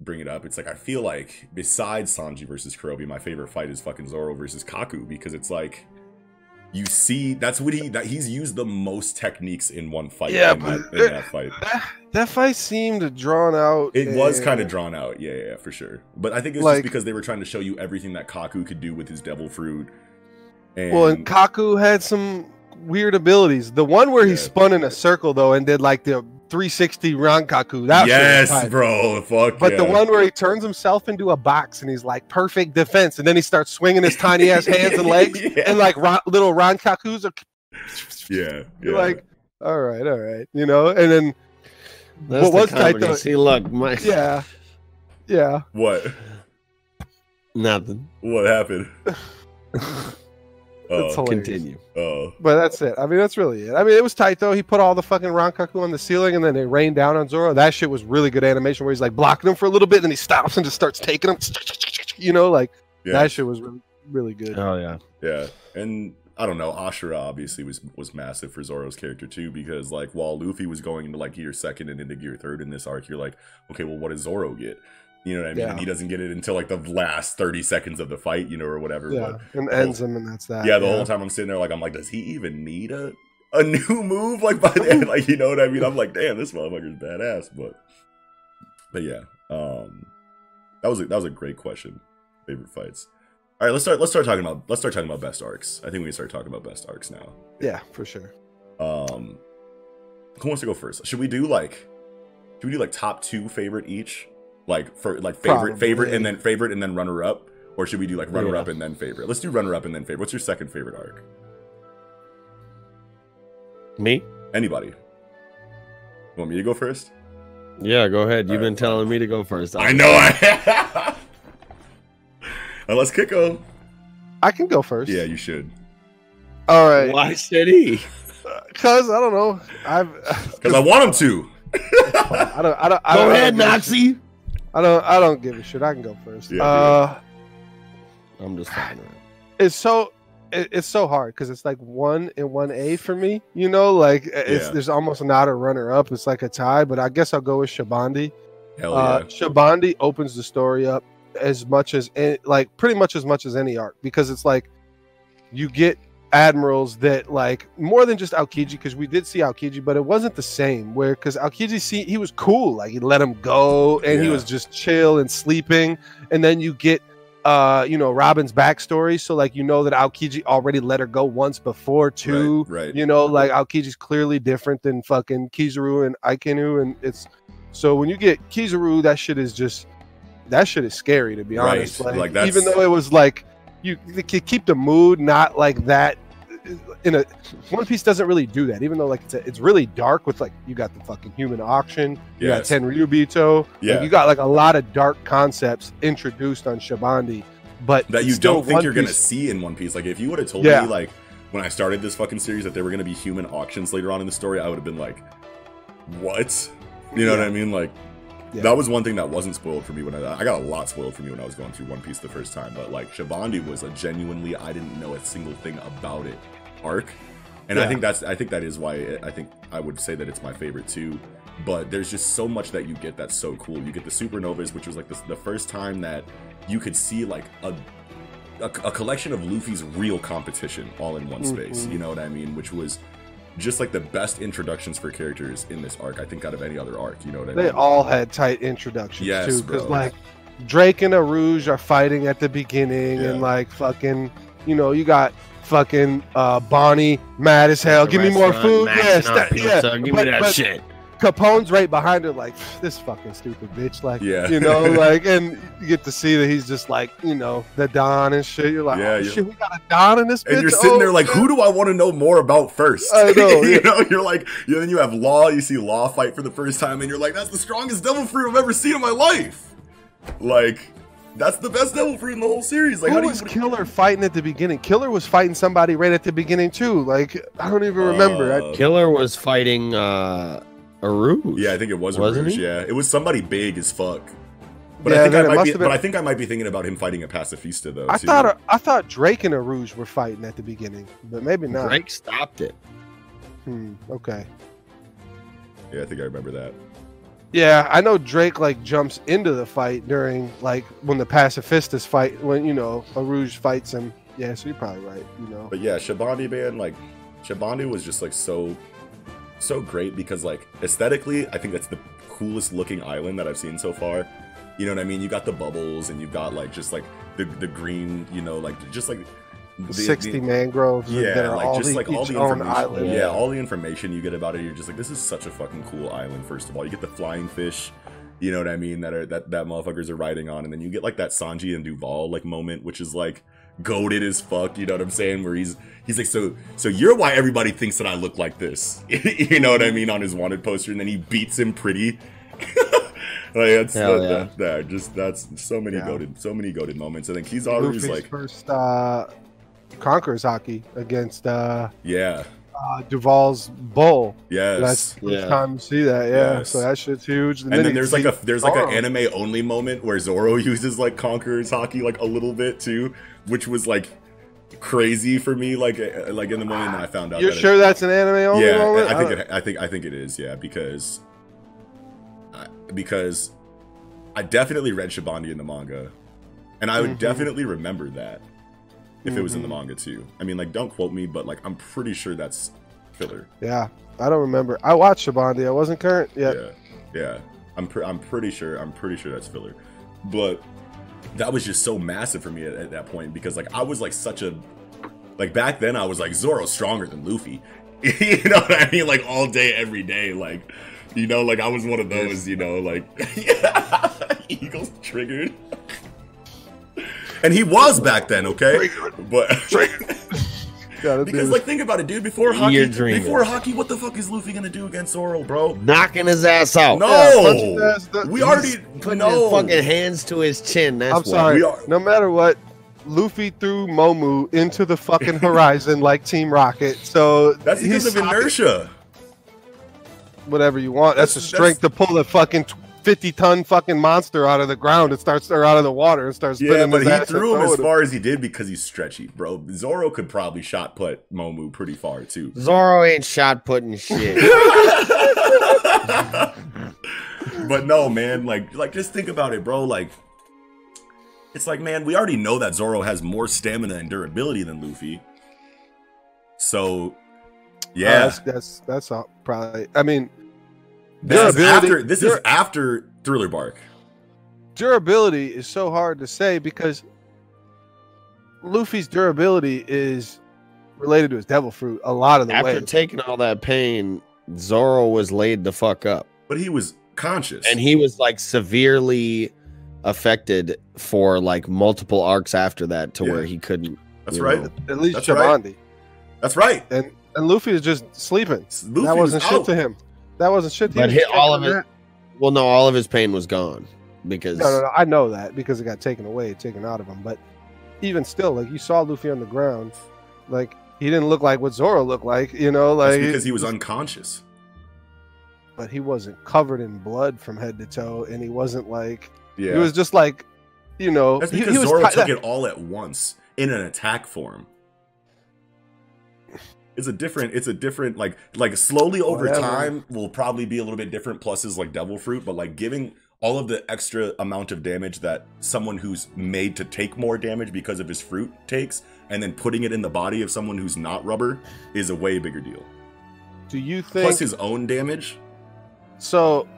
bring it up, it's like I feel like besides Sanji versus Kuroobi, my favorite fight is fucking Zoro versus Kaku because it's like. You see, that's what he that he's used the most techniques in one fight. Yeah, in, that, in that fight. that, that fight seemed drawn out. It was kind of drawn out, yeah, yeah, for sure. But I think it's Like- just because they were trying to show you everything that Kaku could do with his devil fruit. And, Well, and Kaku had some weird abilities. The one where he spun in a circle though and did like the 360 Rankaku. That shit was yes, tight. bro, fuck But yeah. the one where he turns himself into a box and he's like perfect defense, and then he starts swinging his tiny ass hands and legs, yeah. and like ron, little Rankakus are yeah, you're yeah. like, all right, all right, you know. And then That's what the was tight comedy. though- See, look, my yeah, yeah, what? nothing. What happened? That's Oh, hilarious. Continue. oh, but that's it. I mean, that's really it. I mean, it was tight though. He put all the fucking Rankaku on the ceiling, and then it rained down on Zoro. That shit was really good animation, where he's like blocking him for a little bit, and then he stops and just starts taking him. You know, like yeah, that shit was really, really good. Oh yeah. yeah. And I don't know. Ashura obviously was was massive for Zoro's character too, because like while Luffy was going into like gear second and into gear third in this arc, you're like, okay, well, what does Zoro get? You know what I mean? Yeah. And he doesn't get it until like the last thirty seconds of the fight, you know, or whatever. Yeah, But and ends him, and that's that. yeah, the whole time I'm sitting there, like I'm like, does he even need a a new move? Like by the end, like you know what I mean? I'm like, damn, this motherfucker's badass. But but yeah, um, that was a, that was a great question. Favorite fights. All right, let's start. Let's start talking about. Let's start talking about best arcs. I think we can start talking about best arcs now. Yeah, for sure. Um, who wants to go first? Should we do like, should we do like top two favorite each? Like for like favorite, Probably. favorite, and then favorite, and then runner up, or should we do like runner Yeah. up and then favorite? Let's do runner up and then favorite. What's your second favorite arc? Me? Anybody? Want me to go first? Yeah, go ahead. You've All been right, telling me to go first. I know I. Uh, let's kick him. I can go first. Yeah, you should. All right. Why should he? Because I don't know. I've Because I want him to. I don't. I don't. I Go don't, ahead, I don't, Nazi. I don't. I don't give a shit. I can go first. Yeah, uh, I'm just fucking it's so. It, it's so hard because it's like one and one A for me. You know, like it's Yeah. there's almost not a runner up. It's like a tie, but I guess I'll go with Shabondy. Hell Uh, yeah. Shabondy opens the story up as much as like pretty much as much as any arc because it's like you get admirals that like more than just Aokiji because we did see Aokiji, but it wasn't the same. Where because Aokiji, see, he was cool, like he let him go and he was just chill and sleeping, and then you get uh you know Robin's backstory, so like you know that Aokiji already let her go once before too. Right, right. You know, like Aokiji's clearly different than fucking Kizaru and Akainu, and it's so when you get Kizaru, that shit is just that shit is scary to be Right, honest. Like, like, even though it was like you, you keep the mood not like that. In a One Piece doesn't really do that, even though like it's a, it's really dark with like you got the fucking human auction, you Yes. got Tenryubito, Yeah. like, you got like a lot of dark concepts introduced on Shabondy, but that you don't think One you're gonna see in One Piece. Like if you would have told Yeah. me like when I started this fucking series that there were gonna be human auctions later on in the story, I would have been like, "What?" You know what I mean? Like Yeah. that was one thing that wasn't spoiled for me when I I got a lot spoiled for me when I was going through One Piece the first time. But like Shabondy was a genuinely I didn't know a single thing about it arc, and I think that's I think that is why it, I think I would say that it's my favorite too. But there's just so much that you get that's so cool. You get the supernovas, which was like the, the first time that you could see like a a, a collection of Luffy's real competition all in one space. Mhm. You know what I mean? Which was just like the best introductions for characters in this arc. I think out of any other arc. You know what I They mean? all had tight introductions Yes, too, because like Drake and Urouge are fighting at the beginning, Yeah. and like fucking, you know, you got fucking uh Bonnie mad as hell. Give me more food. Yes, that, yeah. Give but, me that but shit. Capone's right behind her, like this fucking stupid bitch. Like, Yeah. you know, like, and you get to see that he's just like, you know, the Don and shit. You're like, Yeah, oh yeah. shit, we got a Don in this. and bitch? you're sitting Oh, there like, shit. who do I want to know more about first? I know, you yeah. know, you're like, yeah, then you have Law. You see Law fight for the first time, and you're like, that's the strongest devil fruit I've ever seen in my life. Like, that's the best devil fruit in the whole series. Like, Who how do you? was Killer fighting at the beginning? Killer was fighting somebody right at the beginning too. Like I don't even remember. I- Uh, Killer was fighting uh Urouge. Yeah, I think it was Wasn't Rouge. he? Yeah, it was somebody big as fuck. But Yeah, I think I might be. been- But I think I might be thinking about him fighting a pacifista though. I too. thought I thought Drake and Urouge were fighting at the beginning, but maybe not. Drake stopped it. Hmm, okay. Yeah, I think I remember that. Yeah, I know Drake like jumps into the fight during like when the pacifistas fight when you know Urouge fights him. Yeah, so you're probably right. You know. But yeah, Shabondy man, like Shabondy was just like so so great because like aesthetically, I think that's the coolest looking island that I've seen so far. You know what I mean? You got the bubbles and you've got like just like the the green, you know, like just like the, Sixty the- mangroves yeah, like all just the, like all the information. Yeah. Yeah. all the information you get about it, you're just like, this is such a fucking cool island. First of all, you get the flying fish, you know what I mean? That are that that motherfuckers are riding on, and then you get like that Sanji and Duval like moment, which is like goaded as fuck. You know what I'm saying? Where he's he's like, so so you're why everybody thinks that I look like this. you know what I mean on his wanted poster, and then he beats him pretty. like that's Hell that, yeah. that, that- just that's so many Yeah. goaded so many goaded moments, I think he's always like, first uh, conquerors Haki against uh, yeah, uh, Duval's bull. yes. That's the first Yeah. time to see that. Yeah, Yes. so that shit's huge. and then you there's like a there's like an anime only moment where Zoro uses like Conqueror's Haki like a little bit too, which was like crazy for me. Like uh, like in the moment that I found out. You're that it- sure that's an anime only yeah, moment? I think don't- it, I think I think it is. Yeah, because I- because I definitely read Shabondy in the manga, and I would Mhm. definitely remember that if it was in the Mhm. manga too. I mean, like, don't quote me, but like, I'm pretty sure that's filler. Yeah, I don't remember. I watched Shabondy. I wasn't current yet. yeah, yeah. I'm pre- I'm pretty sure I'm pretty sure that's filler, but that was just so massive for me at, at that point because like I was like such a like back then I was like Zoro's stronger than Luffy, you know what I mean? Like all day, every day, like you know, like I was one of those, you know, like Eagles triggered. And he was back then, okay? But Because like think about it, dude. Before Haki, before Haki, what the fuck is Luffy gonna do against Zoro, bro? Knocking his ass out. No, Yeah, punch ass, that- we already Putting no. his fucking hands to his chin. That's I'm sorry. Are- No matter what, Luffy threw Momu into the fucking horizon like Team Rocket. So That's because he's of inertia. Whatever you want. That's, That's- the strength to pull a fucking tw- 50 ton fucking monster out of the ground and starts or out of the water and starts Yeah, but he threw him as throwing far as he did because he's stretchy, bro. Zoro could probably shot put Momu pretty far too. Zoro ain't shot putting shit. but no, man, like like just think about it, bro. Like it's like, man, we already know that Zoro has more stamina and durability than Luffy. So Uh, yeah. that's that's that's all, probably. I mean, this is durability- after this is after Thriller Bark. durability is so hard to say because Luffy's durability is related to his devil fruit a lot of the After way. taking all that pain, Zoro was laid the fuck up. But he was conscious. And he was like severely affected for like multiple arcs after that to Yeah. where he couldn't. That's right. know. At least That's right. Shabondy. That's right. And and Luffy is just sleeping. Luffy that wasn't was shit out. to him. That wasn't shit to But hit all of Taking it- that- Well, no, all of his pain was gone because No, no, no. I know that because it got taken away, taken out of him. But even still, like you saw Luffy on the ground, like he didn't look like what Zoro looked like, you know, That's like because he was unconscious. but he wasn't covered in blood from head to toe, and he wasn't like Yeah. he was just like, you know, That's because he was Zoro ti- took it all at once in an attack form. It's a different. It's a different. Like like slowly over Whatever. time will probably be a little bit different. Pluses like Devil Fruit, but like giving all of the extra amount of damage that someone who's made to take more damage because of his fruit takes, and then putting it in the body of someone who's not rubber is a way bigger deal. Do you think Plus his own damage. so?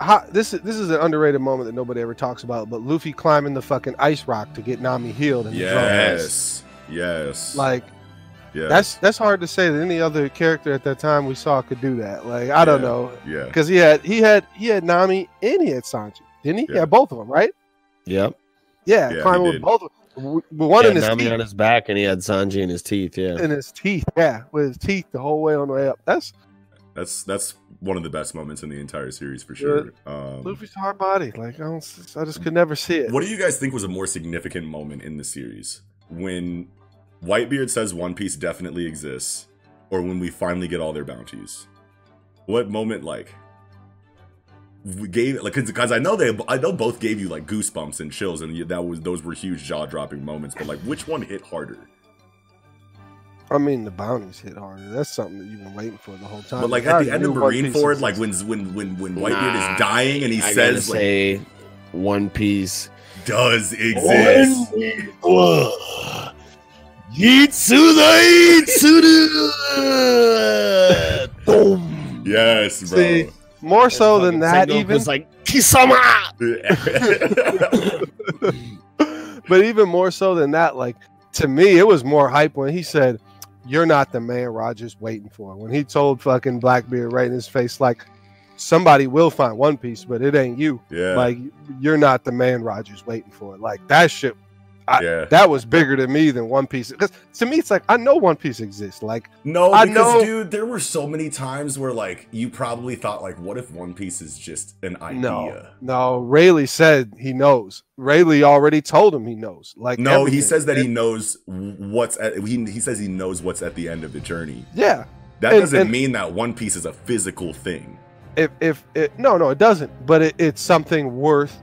How, this is this is an underrated moment that nobody ever talks about. But Luffy climbing the fucking ice rock to get Nami healed. Drum. Yes. Yes. like yeah. that's that's hard to say that any other character at that time we saw could do that. Like I don't know yeah. because he had he had he had Nami and he had Sanji, didn't he? Yeah. Yeah, both of them, right? Yep. Yeah, Yeah, climbing with both. of w- With one He in his Nami teeth, on his back and he had Sanji in his teeth. Yeah. in his teeth. Yeah, with his teeth the whole way on the way up. That's That's that's one of the best moments in the entire series for sure. Um, Luffy's hard body. Like I don't, I just could never see it. What do you guys think was a more significant moment in the series? When Whitebeard says One Piece definitely exists, or when we finally get all their bounties? What moment like we gave like because I know they I know both gave you like goosebumps and chills and that was those were huge jaw dropping moments but like which one hit harder? I mean, the bounties hit harder. That's something that you've been waiting for the whole time. But like at the end of knew One Marineford, like when when when when Whitebeard Nah, is dying and he I says gotta like say, One Piece does exist. Yitsuda Boom. Yes, bro. See, more so than that, Sengoku even was like Kisama. but even more so than that, like to me, it was more hype when he said, "You're not the man Roger's waiting for." When he told fucking Blackbeard right in his face, like, "Somebody will find One Piece, but it ain't you. yeah. Like, you're not the man Roger's waiting for." Like that shit. I- yeah. That was bigger to me than One Piece because to me, it's like I know One Piece exists. Like, No, I because know- dude, there were so many times where like you probably thought like, what if One Piece is just an idea? no, no. Rayleigh said he knows. Rayleigh already told him he knows. Like, No, he says that he knows what's at. He, he says he knows what's at the end of the journey. Yeah. That And- doesn't and- mean that One Piece is a physical thing. if if it, no no it doesn't but it, it's something worth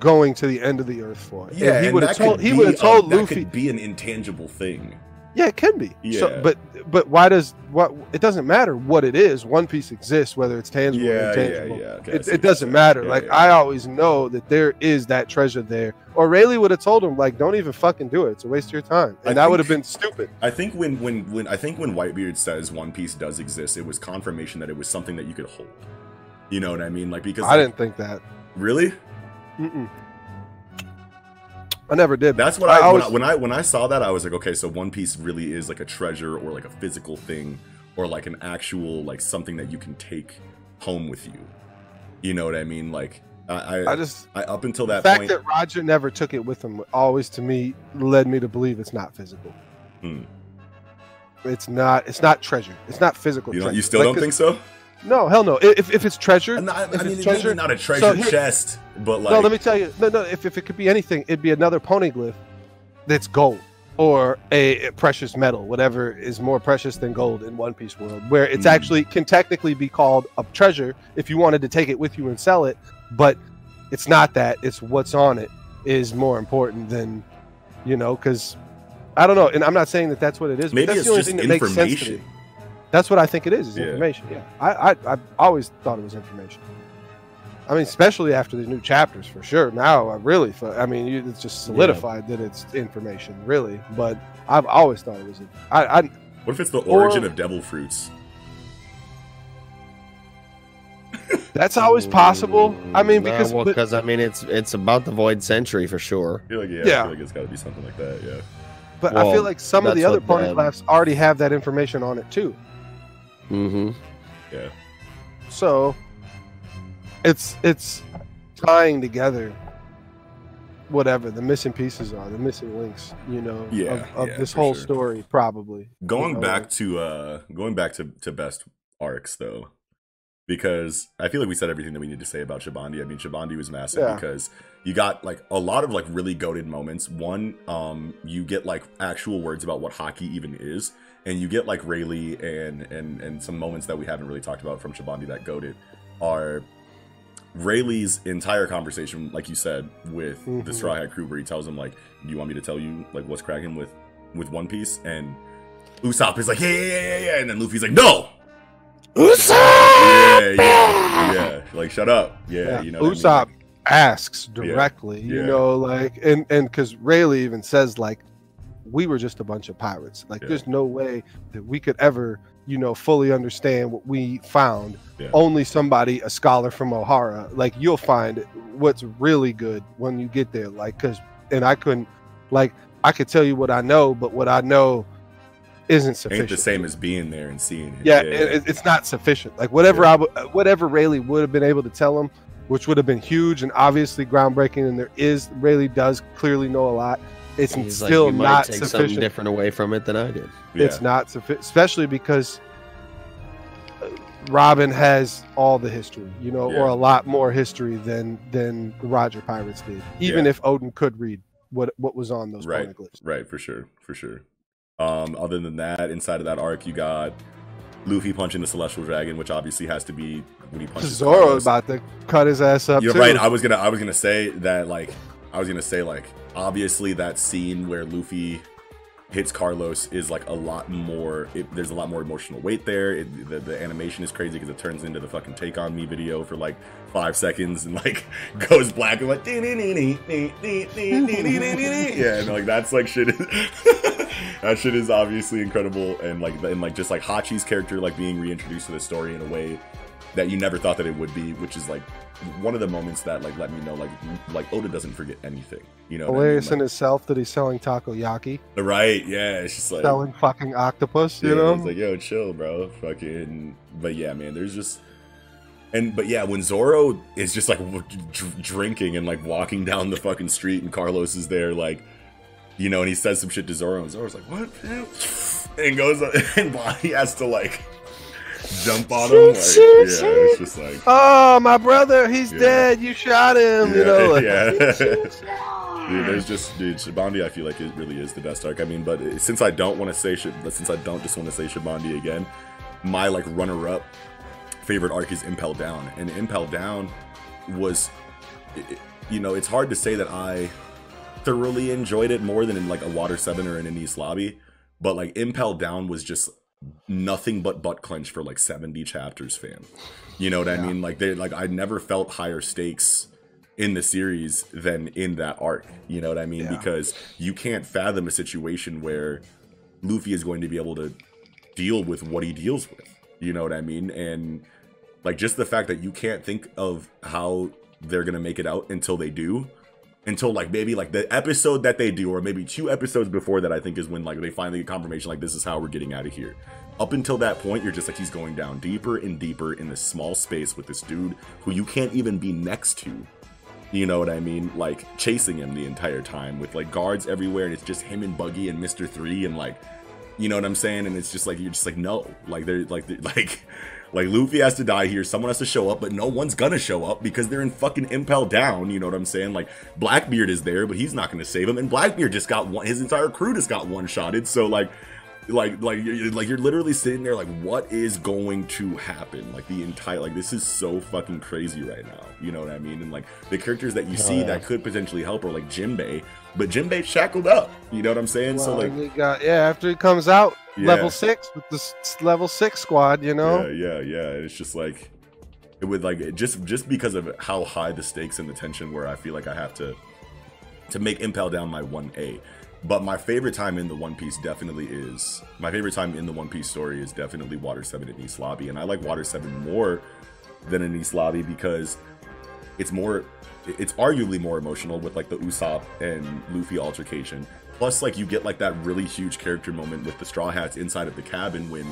going to the end of the earth for And Yeah, he would have told he would have told luffy could be an intangible thing. yeah it can be Yeah. so, but but why does what it doesn't matter what it is one piece exists whether it's tangible Yeah, yeah, intangible yeah. Okay, it, it doesn't matter saying. like Yeah, i always know that there is that treasure there or rayleigh would have told him like don't even fucking do it it's a waste of your time and I that would have been stupid I think when when when I think when Whitebeard says One Piece does exist, it was confirmation that it was something that you could hold. You know what I mean? Like because i like, didn't think that really. Mm-mm. i never did That's what I I, when always- I when I when I saw that I was like, okay, so One Piece really is like a treasure or like a physical thing or like an actual like something that you can take home with you. You know what I mean? Like I I, i just I up until the that fact point, that Roger never took it with him always to me led me to believe it's not physical. Hmm. It's not. It's not treasure. It's not physical. You don't. You still Like, don't think so? No, hell no. If, if it's treasure, I, I if mean, it's it's treasure, not a treasure so here- chest, but like no, let me tell you. No, no. If, if it could be anything, it'd be another poneglyph that's gold or a, a precious metal, whatever is more precious than gold in One Piece world, where it's Mm. actually can technically be called a treasure if you wanted to take it with you and sell it, but it's not that. It's what's on it is more important than, you know, because I don't know, and I'm not saying that that's what it is. maybe but that's it's the only just thing that makes sense to me. information. That's what I think it is. Is Yeah. information. Yeah, I, I I always thought it was information. I mean, especially after the new chapters, for sure. Now I really, fu- I mean, you, it's just solidified that it's information, really. But I've always thought it was. I, I What if it's the Or- origin of devil fruits? that's always possible. I mean, because well, because I mean, it's it's about the Void Century for sure. I feel like yeah, I feel like it's got to be something like that. Yeah. but I feel like some of the other party the- poneglyphs already have that information on it too. Mm-hmm. Yeah. So it's it's tying together whatever the missing pieces are, the missing links, you know, Yeah, of, of yeah, this whole sure. story, probably. Going know, back to uh going back to to best arcs though. Because I feel like we said everything that we need to say about Shabondy. I mean, Shabondy was massive Yeah. because you got like a lot of like really goaded moments. One, um, you get like actual words about what Haki even is, and you get like Rayleigh and and and some moments that we haven't really talked about from Shabondy that goaded are Rayleigh's entire conversation, like you said, with the Mhm. Straw Hat Crew, where he tells them like, "Do you want me to tell you like what's cracking with with One Piece?" And Usopp is like, "Yeah, yeah, yeah, yeah, yeah," and then Luffy's like, "No." Usopp! Yeah, yeah, yeah. Like, shut up. Yeah, Yeah, you know. what I mean? Usopp asks directly, Yeah. you know, like and and because Rayleigh even says like we were just a bunch of pirates. Like Yeah. there's no way that we could ever, you know, fully understand what we found. Yeah. Only somebody, a scholar from Ohara, like you'll find what's really good when you get there. Like because and I couldn't like I could tell you what I know, but what I know isn't sufficient. Ain't the same as being there and seeing it. Yeah, it, it's not sufficient. Like whatever I would, whatever Rayleigh would have been able to tell him, which would have been huge and obviously groundbreaking, and there is Rayleigh does clearly know a lot. It's He's like, still you might not take something sufficient. different away from it than I did. Yeah. It's not sufficient, especially because uh, Robin has all the history, you know, Yeah. or a lot more history than than the Roger Pirates did. Even Yeah. if Oden could read what what was on those Right. poneglyphs. Right, for sure, for sure. Um, other than that, inside of that arc, you got Luffy punching the Celestial Dragon, which obviously has to be when he punches Zoro Charlos. about to cut his ass up. You're too. right. I was gonna, I was gonna say that, like, I was gonna say, like, obviously that scene where Luffy hits Charlos is like a lot more. It, there's a lot more emotional weight there. It, the, the animation is crazy because it turns into the fucking "Take on Me" video for like five seconds and like goes black and like yeah, and like that's like shit. that shit is obviously incredible, and like and like just like Hachi's character like being reintroduced to the story in a way that you never thought that it would be, which is like one of the moments that like let me know like like Oda doesn't forget anything. You know, what I mean? hilarious in itself that he's selling takoyaki, right? Yeah, it's just like selling fucking octopus. You yeah, know, it's like yo, chill, bro. Fucking, but yeah, man. There's just and but yeah, when Zoro is just like dr- drinking and like walking down the fucking street, and Charlos is there, like you know, and he says some shit to Zoro, and Zoro's like, "What?" and goes and Bonnie has to like jump on him. Like, yeah, it's just like. oh my brother, he's Yeah. dead. You shot him. Yeah, you know, like, yeah. Dude, there's just dude, Shabondy. I feel like it really is the best arc. I mean, but since I don't want to say since I don't just want to say Shabondy again, my like runner-up favorite arc is Impel Down, and Impel Down was, it- you know, it's hard to say that I thoroughly enjoyed it more than in like a Water Seven or in an Enies Lobby, but like Impel Down was just nothing but butt clench for like 70 chapters, fan You know what I mean? Like they like I never felt higher stakes in the series than in that arc. You know what I mean? Yeah. Because you can't fathom a situation where Luffy is going to be able to deal with what he deals with. You know what I mean? And like just the fact that you can't think of how they're gonna make it out until they do. Until like maybe like the episode that they do, or maybe two episodes before that, I think is when like they finally get confirmation like this is how we're getting out of here. Up until that point, you're just like he's going down deeper and deeper in this small space with this dude who you can't even be next to. You know what I mean? Like chasing him the entire time with like guards everywhere, and it's just him and Buggy and Mister Three, and like You know what I'm saying? And it's just like you're just like no, like they're like they're, like like Luffy has to die here. Someone has to show up, but no one's gonna show up because they're in fucking Impel Down. You know what I'm saying? Like Blackbeard is there, but he's not gonna save him. And Blackbeard just got one. His entire crew just got one shotted. So like like like you're, like you're literally sitting there like what is going to happen like the entire like this is so fucking crazy right now you know what i mean and like the characters that you see yeah. that could potentially help are like jimbei but jimbei shackled up. You know what i'm saying? So like got, yeah, after he comes out, Yeah. level six with this level six squad, you know. yeah yeah yeah. It's just like it would like just just because of how high the stakes and the tension where i feel like i have to to make impel down my 1a but my favorite time in the one piece definitely is my favorite time in the one piece story is definitely water 7 in enies lobby. And i like water 7 more than in enies lobby because it's more it's arguably more emotional with like the usopp and luffy altercation. Plus like you get like that really huge character moment with the straw hats inside of the cabin when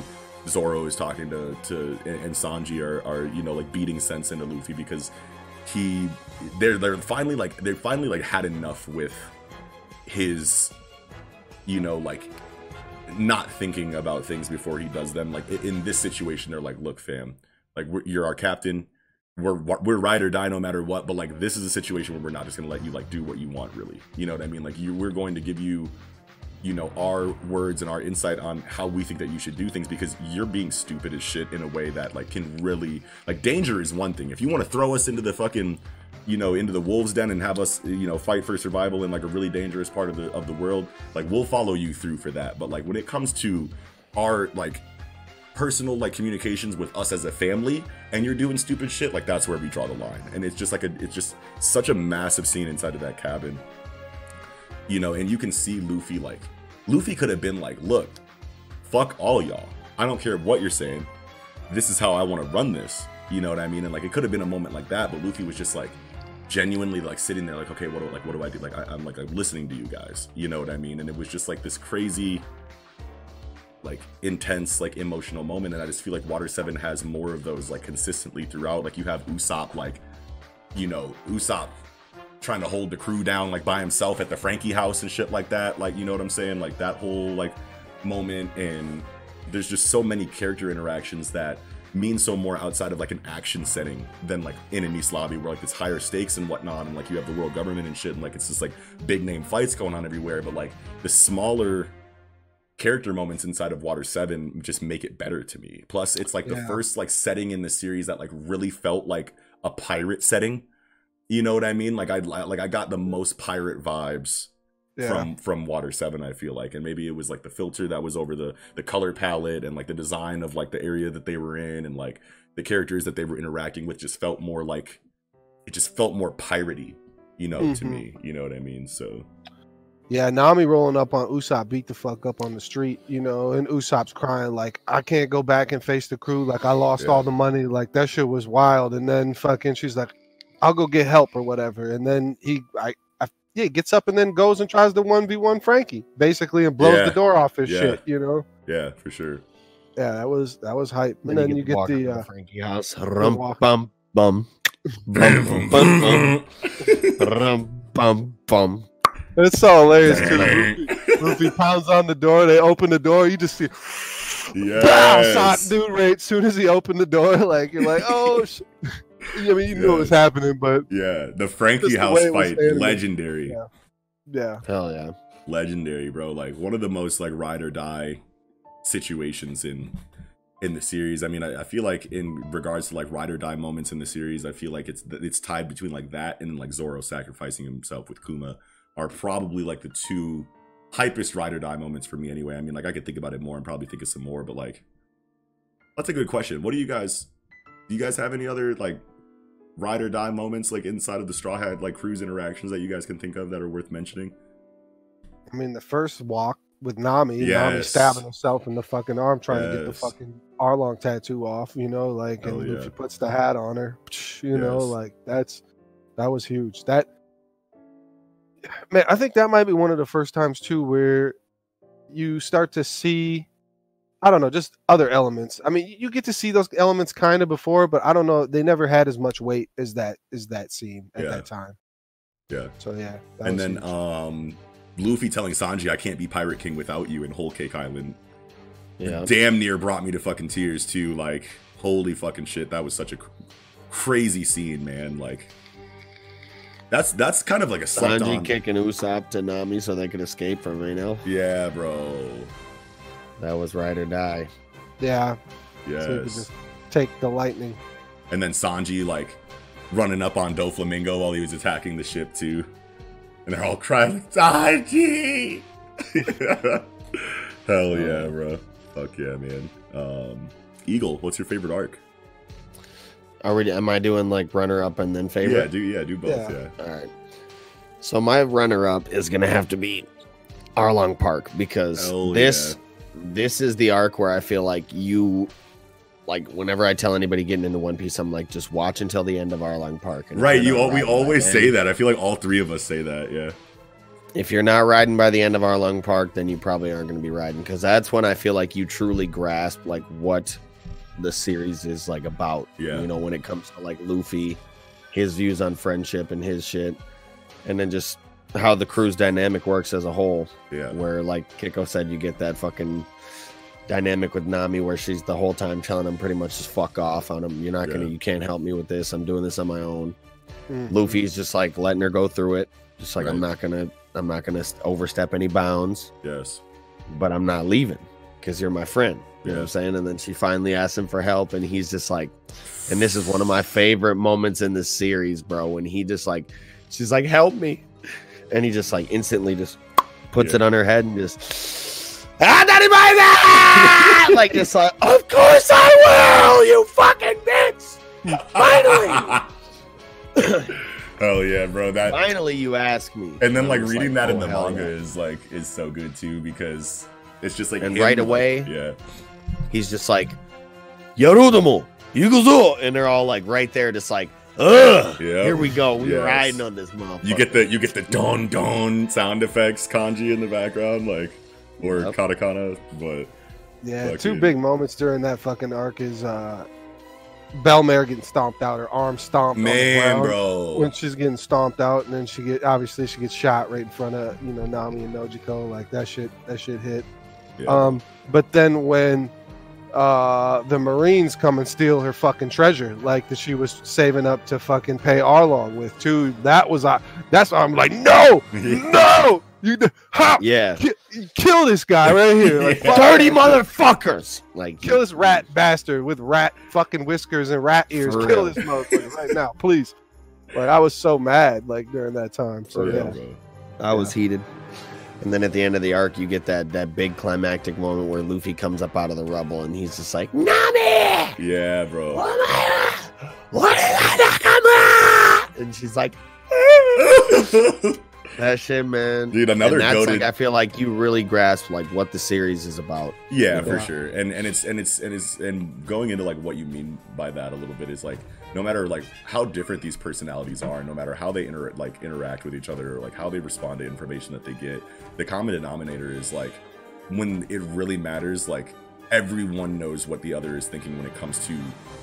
Zoro is talking to to and Sanji are, are you know like beating sense into Luffy because he they're they're finally like they finally like had enough with his you know like not thinking about things before he does them. Like in this situation they're like look fam like you're our captain we're we're ride or die no matter what but like this is a situation where we're not just gonna let you like do what you want really. You know what i mean? Like you we're going to give you you know our words and our insight on how we think that you should do things because you're being stupid as shit in a way that like can really like danger is one thing. If you want to throw us into the fucking you know into the wolves den and have us you know fight for survival in like a really dangerous part of the of the world like we'll follow you through for that. But like when it comes to our like personal like communications with us as a family and you're doing stupid shit like that's where we draw the line. And it's just like a it's just such a massive scene inside of that cabin. You know and you can see luffy like luffy could have been like look fuck all y'all. I don't care what you're saying. This is how i want to run this. You know what i mean? And like it could have been a moment like that but luffy was just like genuinely like sitting there like okay what do like what do i do? Like I, i'm like listening to you guys. You know what i mean? And it was just like this crazy like intense like emotional moment and i just feel like water 7 has more of those like consistently throughout. Like you have usopp like you know usopp trying to hold the crew down like by himself at the franky house and shit like that. Like you know what i'm saying? Like that whole like moment and there's just so many character interactions that mean so more outside of like an action setting than like in an Enies Lobby where like it's higher stakes and whatnot and like you have the world government and shit and like it's just like big name fights going on everywhere but like the smaller character moments inside of Water 7 just make it better to me. Plus it's like the Yeah. first like setting in the series that like really felt like a pirate setting. You know what I mean? Like I like I got the most pirate vibes Yeah. from from Water 7 I feel like and maybe it was like the filter that was over the the color palette and like the design of like the area that they were in and like the characters that they were interacting with just felt more like it just felt more piratey, you know, to Mhm. me. You know what I mean? So Yeah, Nami rolling up on Usopp, beat the fuck up on the street, you know, and Usopp's crying like, I can't go back and face the crew. Like, I lost Yeah. all the money. Like, that shit was wild. And then fucking, she's like, I'll go get help or whatever. And then he, I, I yeah, gets up and then goes and tries to 1v1 Franky, basically, and blows Yeah. the door off his Yeah. shit, you know? yeah, for sure. Yeah, that was, that was hype. And then you get walk the, up uh, Franky house. Rum walk. bum bum. Bum, bum, bum, bum. Rum bum bum. It's so hilarious too. Luffy, Luffy pounds on the door. They open the door. You just see, Bow, shot Yes. dude right as soon as he opened the door. Like you're like, oh, sh-. I mean, you knew it was happening, but Yeah, the Franky Just the House way it was fight, legendary, Yeah. yeah, Hell yeah. legendary, bro. Like one of the most like ride or die situations in in the series. I mean, I, I feel like in regards to like ride or die moments in the series, I feel like it's it's tied between like that and like Zoro sacrificing himself with Kuma are probably like the two hypest ride or die moments for me. Anyway, I mean, like I could think about it more and probably think of some more, but like that's a good question. What do you guys? Do you guys have any other like ride or die moments like inside of the Straw Hat like cruise interactions that you guys can think of that are worth mentioning? I mean, the first walk with Nami, Nami stabbing himself in the fucking arm trying to get the fucking Arlong tattoo off. You know, like Hell and yeah. Luffy puts the hat on her. You know, like that's that was huge. That man, I think that might be one of the first times too where you start to see. I don't know, just other elements. I mean, you get to see those elements kind of before, but I don't know. They never had as much weight as that as that scene at Yeah. that time. Yeah. So yeah, and then huge. um Luffy telling Sanji I can't be Pirate King without you in Whole Cake Island Yeah. damn near brought me to fucking tears too. Like, holy fucking shit, that was such a cr- crazy scene, man. Like, that's that's kind of like a Sanji on. kicking Usopp to Nami so they could escape from Enel. Yeah, bro. That was ride or die. Yeah. So Yes. just take the lightning. And then Sanji like running up on Doflamingo while he was attacking the ship too. And they're all crying, Sanji! Hell yeah, bro. Fuck yeah, man. Um, Eagle, what's your favorite arc? Are we? Am I doing like runner up and then favorite? Yeah, do yeah, do both. Yeah. Yeah. All right. So my runner up is gonna have to be Arlong Park because Hell this this is the arc where I feel like you like whenever I tell anybody getting into One Piece, I'm like, just watch until the end of Arlong Park. And Right, you're you not all, we always then- say that. I feel like all three of us say that. Yeah. if you're not riding by the end of Arlong Park, then you probably aren't going to be riding because that's when I feel like you truly grasp like what the series is like about. Yeah. You know, when it comes to like Luffy, his views on friendship and his shit, and then just how the crew's dynamic works as a whole. Yeah. Where like Kiko said, you get that fucking dynamic with Nami where she's the whole time telling him pretty much just fuck off on him. You're not gonna, you can't help me with this. I'm doing this on my own. Mhm. Luffy's just like letting her go through it. Just like I'm not gonna I'm not gonna overstep any bounds, Yes. but I'm not leaving because you're my friend. You know what I'm saying? And then she finally asks him for help, and he's just like, and this is one of my favorite moments in this series, bro. When he just like, she's like, help me, and he just like instantly just puts Yeah. it on her head and just. Ah, daddy, my dad! like just like, of course I will, you fucking bitch. Finally, Hell yeah, bro. That finally, you ask me. and then like reading that oh, in the manga yeah. is like is so good too because it's just like And him, right like- away- yeah he's just like Yarudomo, Yuguzo, and they're all like right there, just like, ugh, Yeah. here we go, we Yes. riding on this motherfucker. you get the you get the don don sound effects kanji in the background like or Yep. katakana but Yeah, Fuck two you. big moments during that fucking arc is uh Bellemere getting stomped out, her arm stomped. on the man bro When she's getting stomped out, and then she get obviously she gets shot right in front of you know Nami and Nojiko. Like that shit, that shit hit. Yeah. Um, but then when uh the Marines come and steal her fucking treasure, like that she was saving up to fucking pay Arlong with too. That was I. that's why I'm like, no, no, you d- how yeah, ki- kill this guy right here, like Yeah. fuck- dirty motherfuckers, like kill this rat bastard with rat fucking whiskers and rat ears. Kill real. this motherfucker right now, please. Like I was so mad like during that time. So For yeah, yeah, bro. I was heated. And then at the end of the arc, you get that that big climactic moment where Luffy comes up out of the rubble and he's just like, Nami, yeah bro oh what am I? What is that, Nakama? And she's like, that shit, man. dude another and that's goated like I feel like you really grasp like what the series is about. Yeah, Yeah. for sure. And and it's and it's and it's and going into like what you mean by that a little bit is like no matter like how different these personalities are, no matter how they inter- like interact with each other or like how they respond to information that they get, the common denominator is like when it really matters, like everyone knows what the other is thinking when it comes to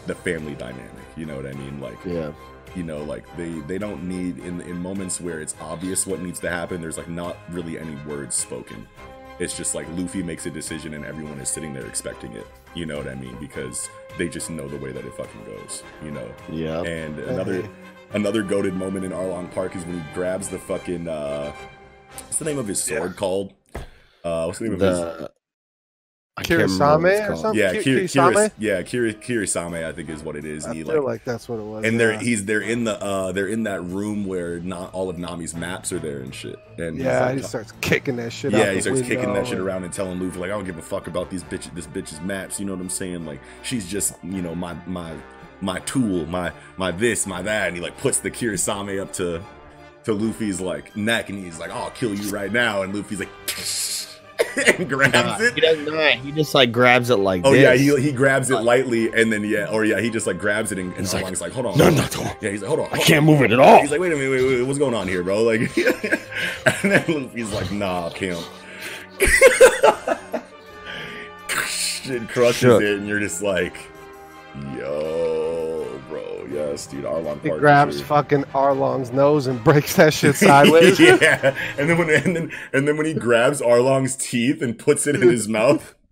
the family dynamic. You know what I mean? Like Yeah. you know like they they don't need in in moments where it's obvious what needs to happen there's like not really any words spoken it's just like luffy makes a decision and everyone is sitting there expecting it you know what i mean because they just know the way that it fucking goes you know? Yeah. and another another goaded moment in arlong park is when he grabs the fucking uh what's the name of his sword called? Uh what's the name of his The I can't remember what Kirisame or something? yeah, Kir- Kirisame? Kiris, yeah, Kiri, Kirisame, I think is what it is. I he feel like like that's what it was. and they're he's they're in the uh they're in that room where not all of Nami's maps are there and shit. And yeah, like, he starts kicking that shit. yeah, out he the starts kicking that shit around and telling Luffy like I don't give a fuck about these bitch this bitch's maps. You know what I'm saying? Like she's just you know my my my tool, my my this, my that, and he like puts the Kirisame up to to Luffy's like neck, and he's like, oh, "I'll kill you right now," and Luffy's like. and grabs Nah, it. He doesn't know. He just like grabs it like Oh this. yeah, he, he grabs it lightly and then yeah, or yeah, he just like grabs it and, and He's like, Arlong's like, hold on, no, hold no, on." no. yeah, he's like, hold on, I can't on. move it at all. He's like, wait a minute, wait, wait, what's going on here, bro? Like, and then Luffy's like, nah, Pimp. Shit crushes Shook. it, and you're just like, yo, bro, dude, Arlong He Park. grabs fucking Arlong's nose and breaks that shit sideways. yeah, and then when and then and then when he grabs Arlong's teeth and puts it in his mouth,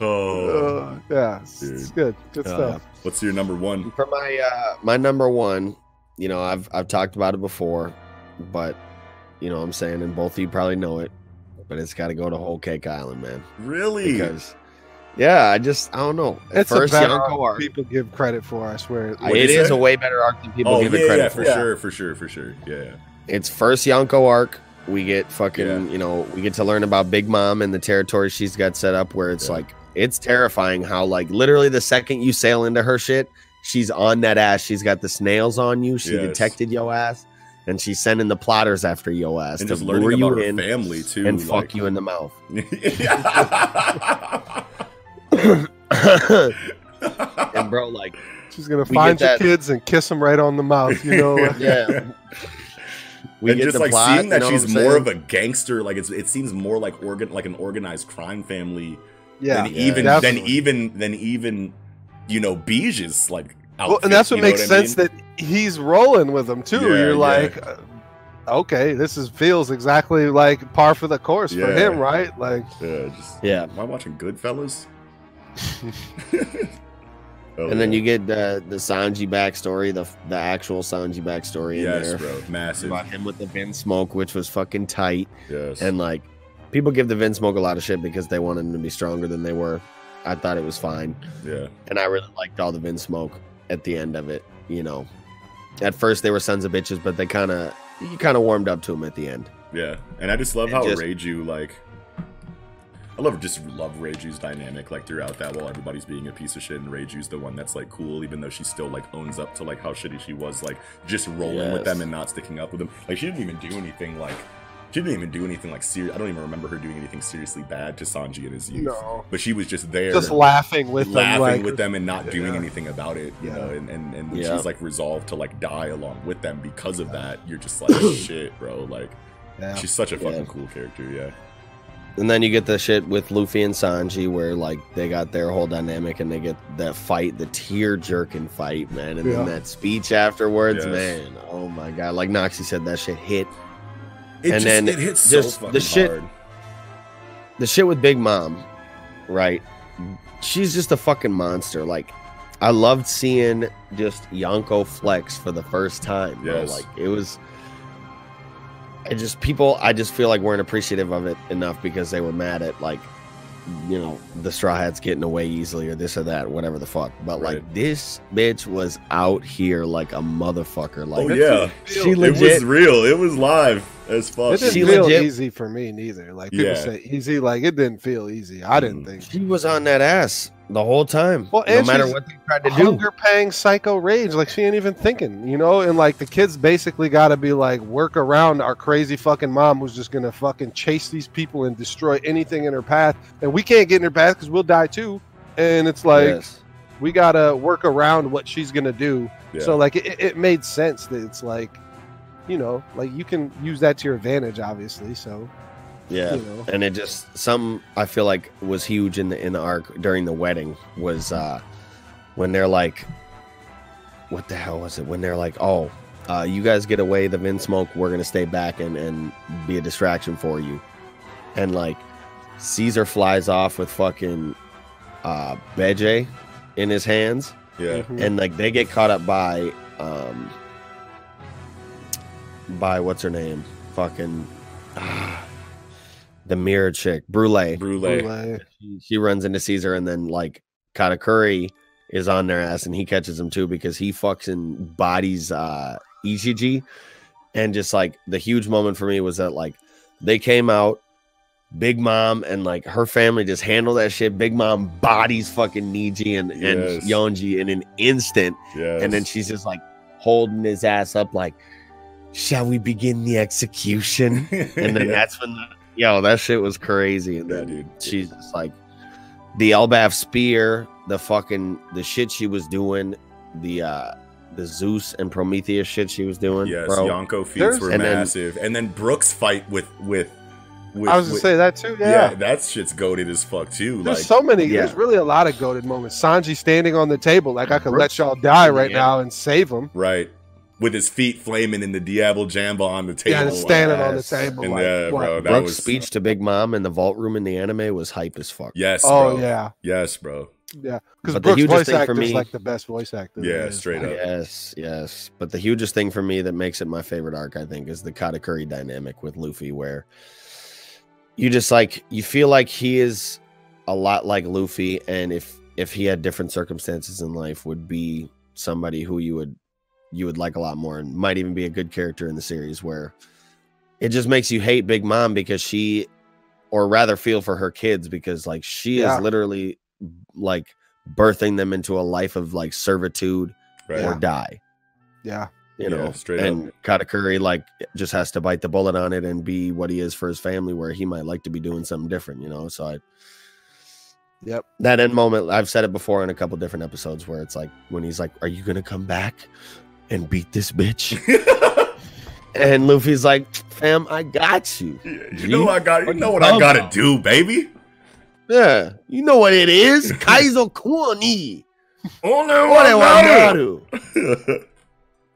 Oh, Uh, yeah, it's, it's good. Good Uh, stuff. what's your number one? For my uh my number one, you know, I've I've talked about it before, but you know, what I'm saying, and both of you probably know it, but it's got to go to Whole Cake Island, man. Really? Because, yeah, I just I don't know. At It's first, a better Yonko arc arc, people give credit for. I swear. it What'd say? a way better arc than people oh give yeah, it credit yeah, for. for sure, for sure, for sure. Yeah, It's first Yonko arc. We get fucking, Yeah. you know, we get to learn about Big Mom and the territory she's got set up where it's Yeah. like it's terrifying how like literally the second you sail into her shit, she's on that ass. She's got the snails on you. She Yes. detected yo ass. And she's sending the plotters after yo ass and to just lure learning you her in family too, and like- fuck you in the mouth. and bro, like, She's gonna find get your that- kids and kiss them right on the mouth. You know. yeah. We and get just the like plot, seeing that you know she's more of a gangster, like it's it seems more like organ like an organized crime family yeah. than Yeah, even than even than even you know Bege's like Well, and that's what you know makes mean? sense that he's rolling with them too. Yeah, You're yeah. like, uh, okay, this is feels exactly like par for the course for him, right? Like, yeah, just, Yeah. Am I watching Goodfellas? Oh, And then you get uh, the Sanji backstory, the the actual Sanji backstory in yes, there. bro, massive. About him with the Vin Smoke, which was fucking tight. Yes, And like, people give the Vinsmoke a lot of shit because they wanted him to be stronger than they were. I thought it was fine, yeah, and I really liked all the Vinsmoke at the end of it. You know, at first they were sons of bitches, but they kind of you kind of warmed up to him at the end. yeah. And I just love It how just- Reiju like. I love just love Reiju's dynamic like throughout that while everybody's being a piece of shit and Reiju's the one that's like cool even though she still like owns up to like how shitty she was like just rolling with them and not sticking up with them like she didn't even do anything like she didn't even do anything like serious I don't even remember her doing anything seriously bad to Sanji in his youth no, but she was just there just laughing with them, laughing like, with them and not doing anything about it you Yeah. know and and, and when Yeah. she's like resolved to like die along with them because of that you're just like shit bro like Yeah. she's such a fucking Yeah. cool character yeah And then you get the shit with Luffy and Sanji where like they got their whole dynamic and they get that fight, the tear jerking fight, man. And Yeah. then that speech afterwards, Yes. man. Oh my god. Like Noxie said, that shit hit. it And just then it hits so just the shit- hard The shit with Big Mom, right? She's just a fucking monster. Like I loved seeing just Yonko flex for the first time. Bro. Yes. Like it was I just people I just feel like weren't appreciative of it enough because they were mad at like you know the straw hats getting away easily or this or that whatever the fuck but Right. like this bitch was out here like a motherfucker like oh yeah she legit, it was real it was live as fuck It didn't She feel legit- easy for me neither. Like people Yeah. say easy, like it didn't feel easy. I didn't Mm. think. she was on that ass the whole time Well, no matter what they tried to do Hunger pang psycho rage, like she ain't even thinking, you know. And like the kids basically got to be like work around our crazy fucking mom who's just gonna fucking chase these people and destroy anything in her path, and we can't get in her path because we'll die too. And it's like Yes. we gotta work around what she's gonna do. yeah. So like it, it made sense that it's like, you know, like you can use that to your advantage, obviously. So yeah. You know, and it just some I feel like was huge in the in the arc during the wedding was uh when they're like what the hell was it? When they're like oh uh you guys get away the Vinsmoke we're gonna stay back and and be a distraction for you. And like Caesar flies off with fucking uh Bege in his hands. Yeah. Mhm. and like they get caught up by um by what's her name? Fucking ah, the mirror chick Brulee Brulee. Like, she, she runs into Caesar and then like Katakuri is on their ass and he catches him too because he fucking bodies uh Ichiji and just like the huge moment for me was that like they came out Big Mom and like her family just handled that shit. Big Mom bodies fucking Niji and, Yes. and Yonji in an instant. Yes. And then she's just like holding his ass up, like, shall we begin the execution? And then Yeah. that's when the, yo, that shit was crazy. And Yeah, then dude. she's just like the Elbaf spear, the fucking the shit she was doing, the uh the Zeus and Prometheus shit she was doing, Yes, bro. Yonko feats There's- were And then- massive, and then Brooks fight with with. with I was gonna with- say that too. yeah. Yeah. that shit's goaded as fuck too. There's like, so many. Yeah. There's really a lot of goaded moments. Sanji standing on the table, like I could let y'all die right Yeah. now and save them. right with his feet flaming in the Diable Jambe on the table. Yeah, and standing on the table. And like, uh, yeah, bro, that Brook's was speech to Big Mom in the vault room in the anime was hype as fuck. Yes, Oh bro. yeah, Yes, bro. yeah. Because But the Brooks' hugest voice thing for actor is me- like the best voice actor. Yeah, straight up. Yes, yes. But the hugest thing for me that makes it my favorite arc, I think, is the Katakuri dynamic with Luffy, where you just like you feel like he is a lot like Luffy, and if if he had different circumstances in life, would be somebody who you would you would like a lot more, and might even be a good character in the series. Where it just makes you hate Big Mom because she, or rather, feel for her kids because like she Yeah. is literally like birthing them into a life of like servitude Right. or die Yeah, you Yeah, know straight and katakuri like just has to bite the bullet on it and be what he is for his family where he might like to be doing something different you know so i yep. that end moment i've said it before in a couple different episodes where it's like when he's like are you gonna come back and beat this bitch and luffy's like fam i got you you know I got. You know what I gotta do, baby. yeah you know what it is kaizo kuni Oh no, What I do got I do? it.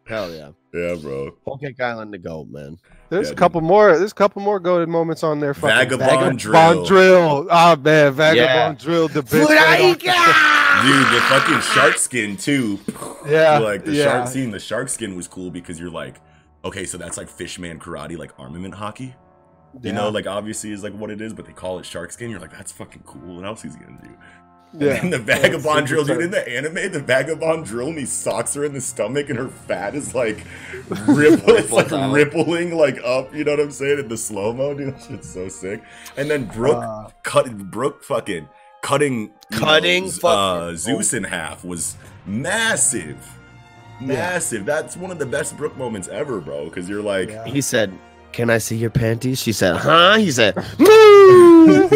hell yeah yeah, bro. whole cake island to go man There's Yeah, a couple more. There's a couple more goaded moments on there. fucking Vagabond Vagabond drill. Oh man, vagabond Yeah. drill. The bitch. right off the- Dude, the fucking shark skin too. Yeah, like the yeah. shark scene, the shark skin was cool because you're like, okay, so that's like fishman karate, like armament Haki. You know, like obviously is like what it is, but they call it shark skin. You're like, that's fucking cool. What else is he gonna do? yeah. And the vagabond drill, dude, in the anime, the vagabond drill, and he socks her in the stomach, and her fat is like ripple, it's like out. rippling like up. You know what I'm saying? In the slow mo, dude, that shit's so sick. And then Brook Uh, cut Brook fucking cutting you Cutting know, Z- uh, Zeus in half was massive. Massive. That's one of the best Brook moments ever, bro. Because you're like, Yeah. He said, "Can I see your panties?" She said, "Huh?" He said, "Moo."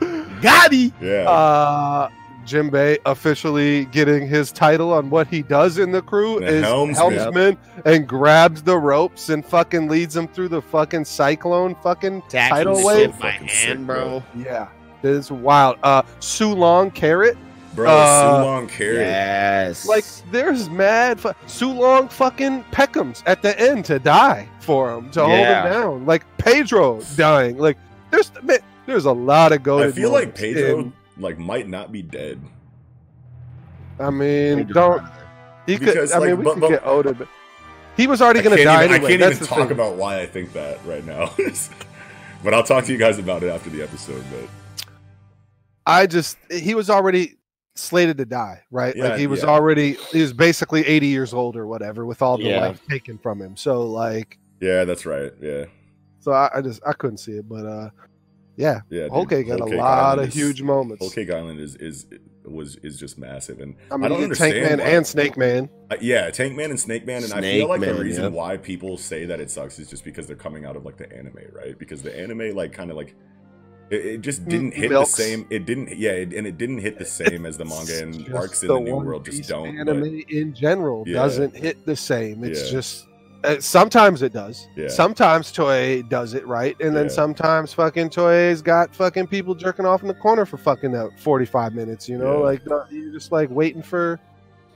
"Got he." yeah, uh, Jimbei officially getting his title on what he does in the crew The is helmsman. helmsman. and grabs the ropes and fucking leads them through the fucking cyclone fucking title Shit wave. in my hand, sick, bro. Yeah, this is wild. Uh, Sulong Carrot, bro. uh, Sulong Carrot. Yes. like there's mad fu- Sulong fucking Pekoms at the end to die for him to hold Yeah. him down. Like Pedro dying. Like there's man, there's a lot of gold. I feel like Pedro like might not be dead. I mean, don't he could? Because, I mean, we but- could but- get Oda, but he was already going to die even, anyway. I can't That's even talk thing. about why I think that right now. but I'll talk to you guys about it after the episode. But I just he was already slated to die, right? Yeah, like he was yeah. already he was basically 80 years old or whatever with all the Yeah. life taken from him. So like, yeah, that's right. Yeah, so I, I just I couldn't see it, but uh, yeah, yeah. dude, Whole Cake got Whole a Cake lot Island of is- huge moments. Whole Cake Island is is was is just massive, and I I, mean, don't you get Tank. Man why- and Snake Man. Uh, yeah, Tank Man and Snake Man, and I feel like the reason yep. why people say that it sucks is just because they're coming out of like the anime, right? Because the anime like kind of like it, it just didn't hit Milks. the same. It didn't, yeah, it, and it didn't hit the same as the manga and arcs in the New World just don't. but- Anime in general Yeah. doesn't hit the same. It's Yeah. just uh, sometimes it does. Yeah. Sometimes Toei does it right, and then Yeah. sometimes fucking Toei's got fucking people jerking off in the corner for fucking uh, forty five minutes. You know, Yeah. like you're just like waiting for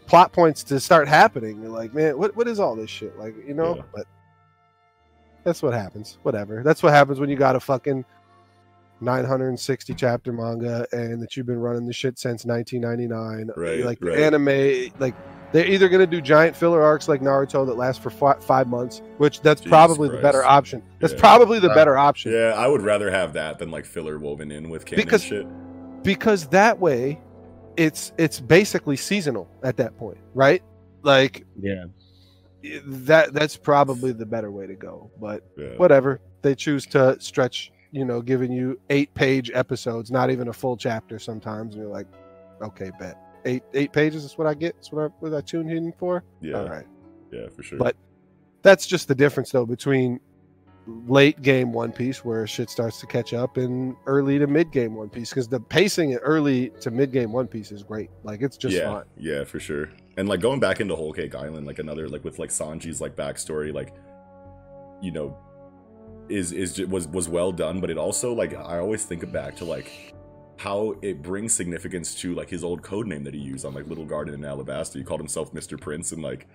plot points to start happening. You're like, man, what what is all this shit? Like, you know, but that's what happens. Whatever. That's what happens when you got a fucking 960 chapter manga and that you've been running the shit since 1999. Right, Like right. anime, like they're either going to do giant filler arcs like Naruto that last for fi- five months, which that's Jesus probably the better option. That's Yeah. probably the uh, better option Yeah, I would rather have that than like filler woven in with canon Because- shit. because that way it's it's basically seasonal at that point, right? Like yeah. that that's probably the better way to go. But Yeah. whatever they choose to stretch you know giving you eight page episodes not even a full chapter sometimes and you're like okay bet. Eight eight pages is what i get that's what i what i tuned in for? Yeah, all right. Yeah, for sure. But- that's just the difference though between late game one piece where shit starts to catch up and early to mid game one piece because the pacing in early to mid game one piece is great. Like it's just yeah, fine yeah, for sure. And like going back into Whole Cake Island, like another like with like Sanji's like backstory, like you know, is is was was well done. But it also like I always think back to like how it brings significance to like his old code name that he used on like Little Garden in Alabasta. He called himself Mr. Prince, and like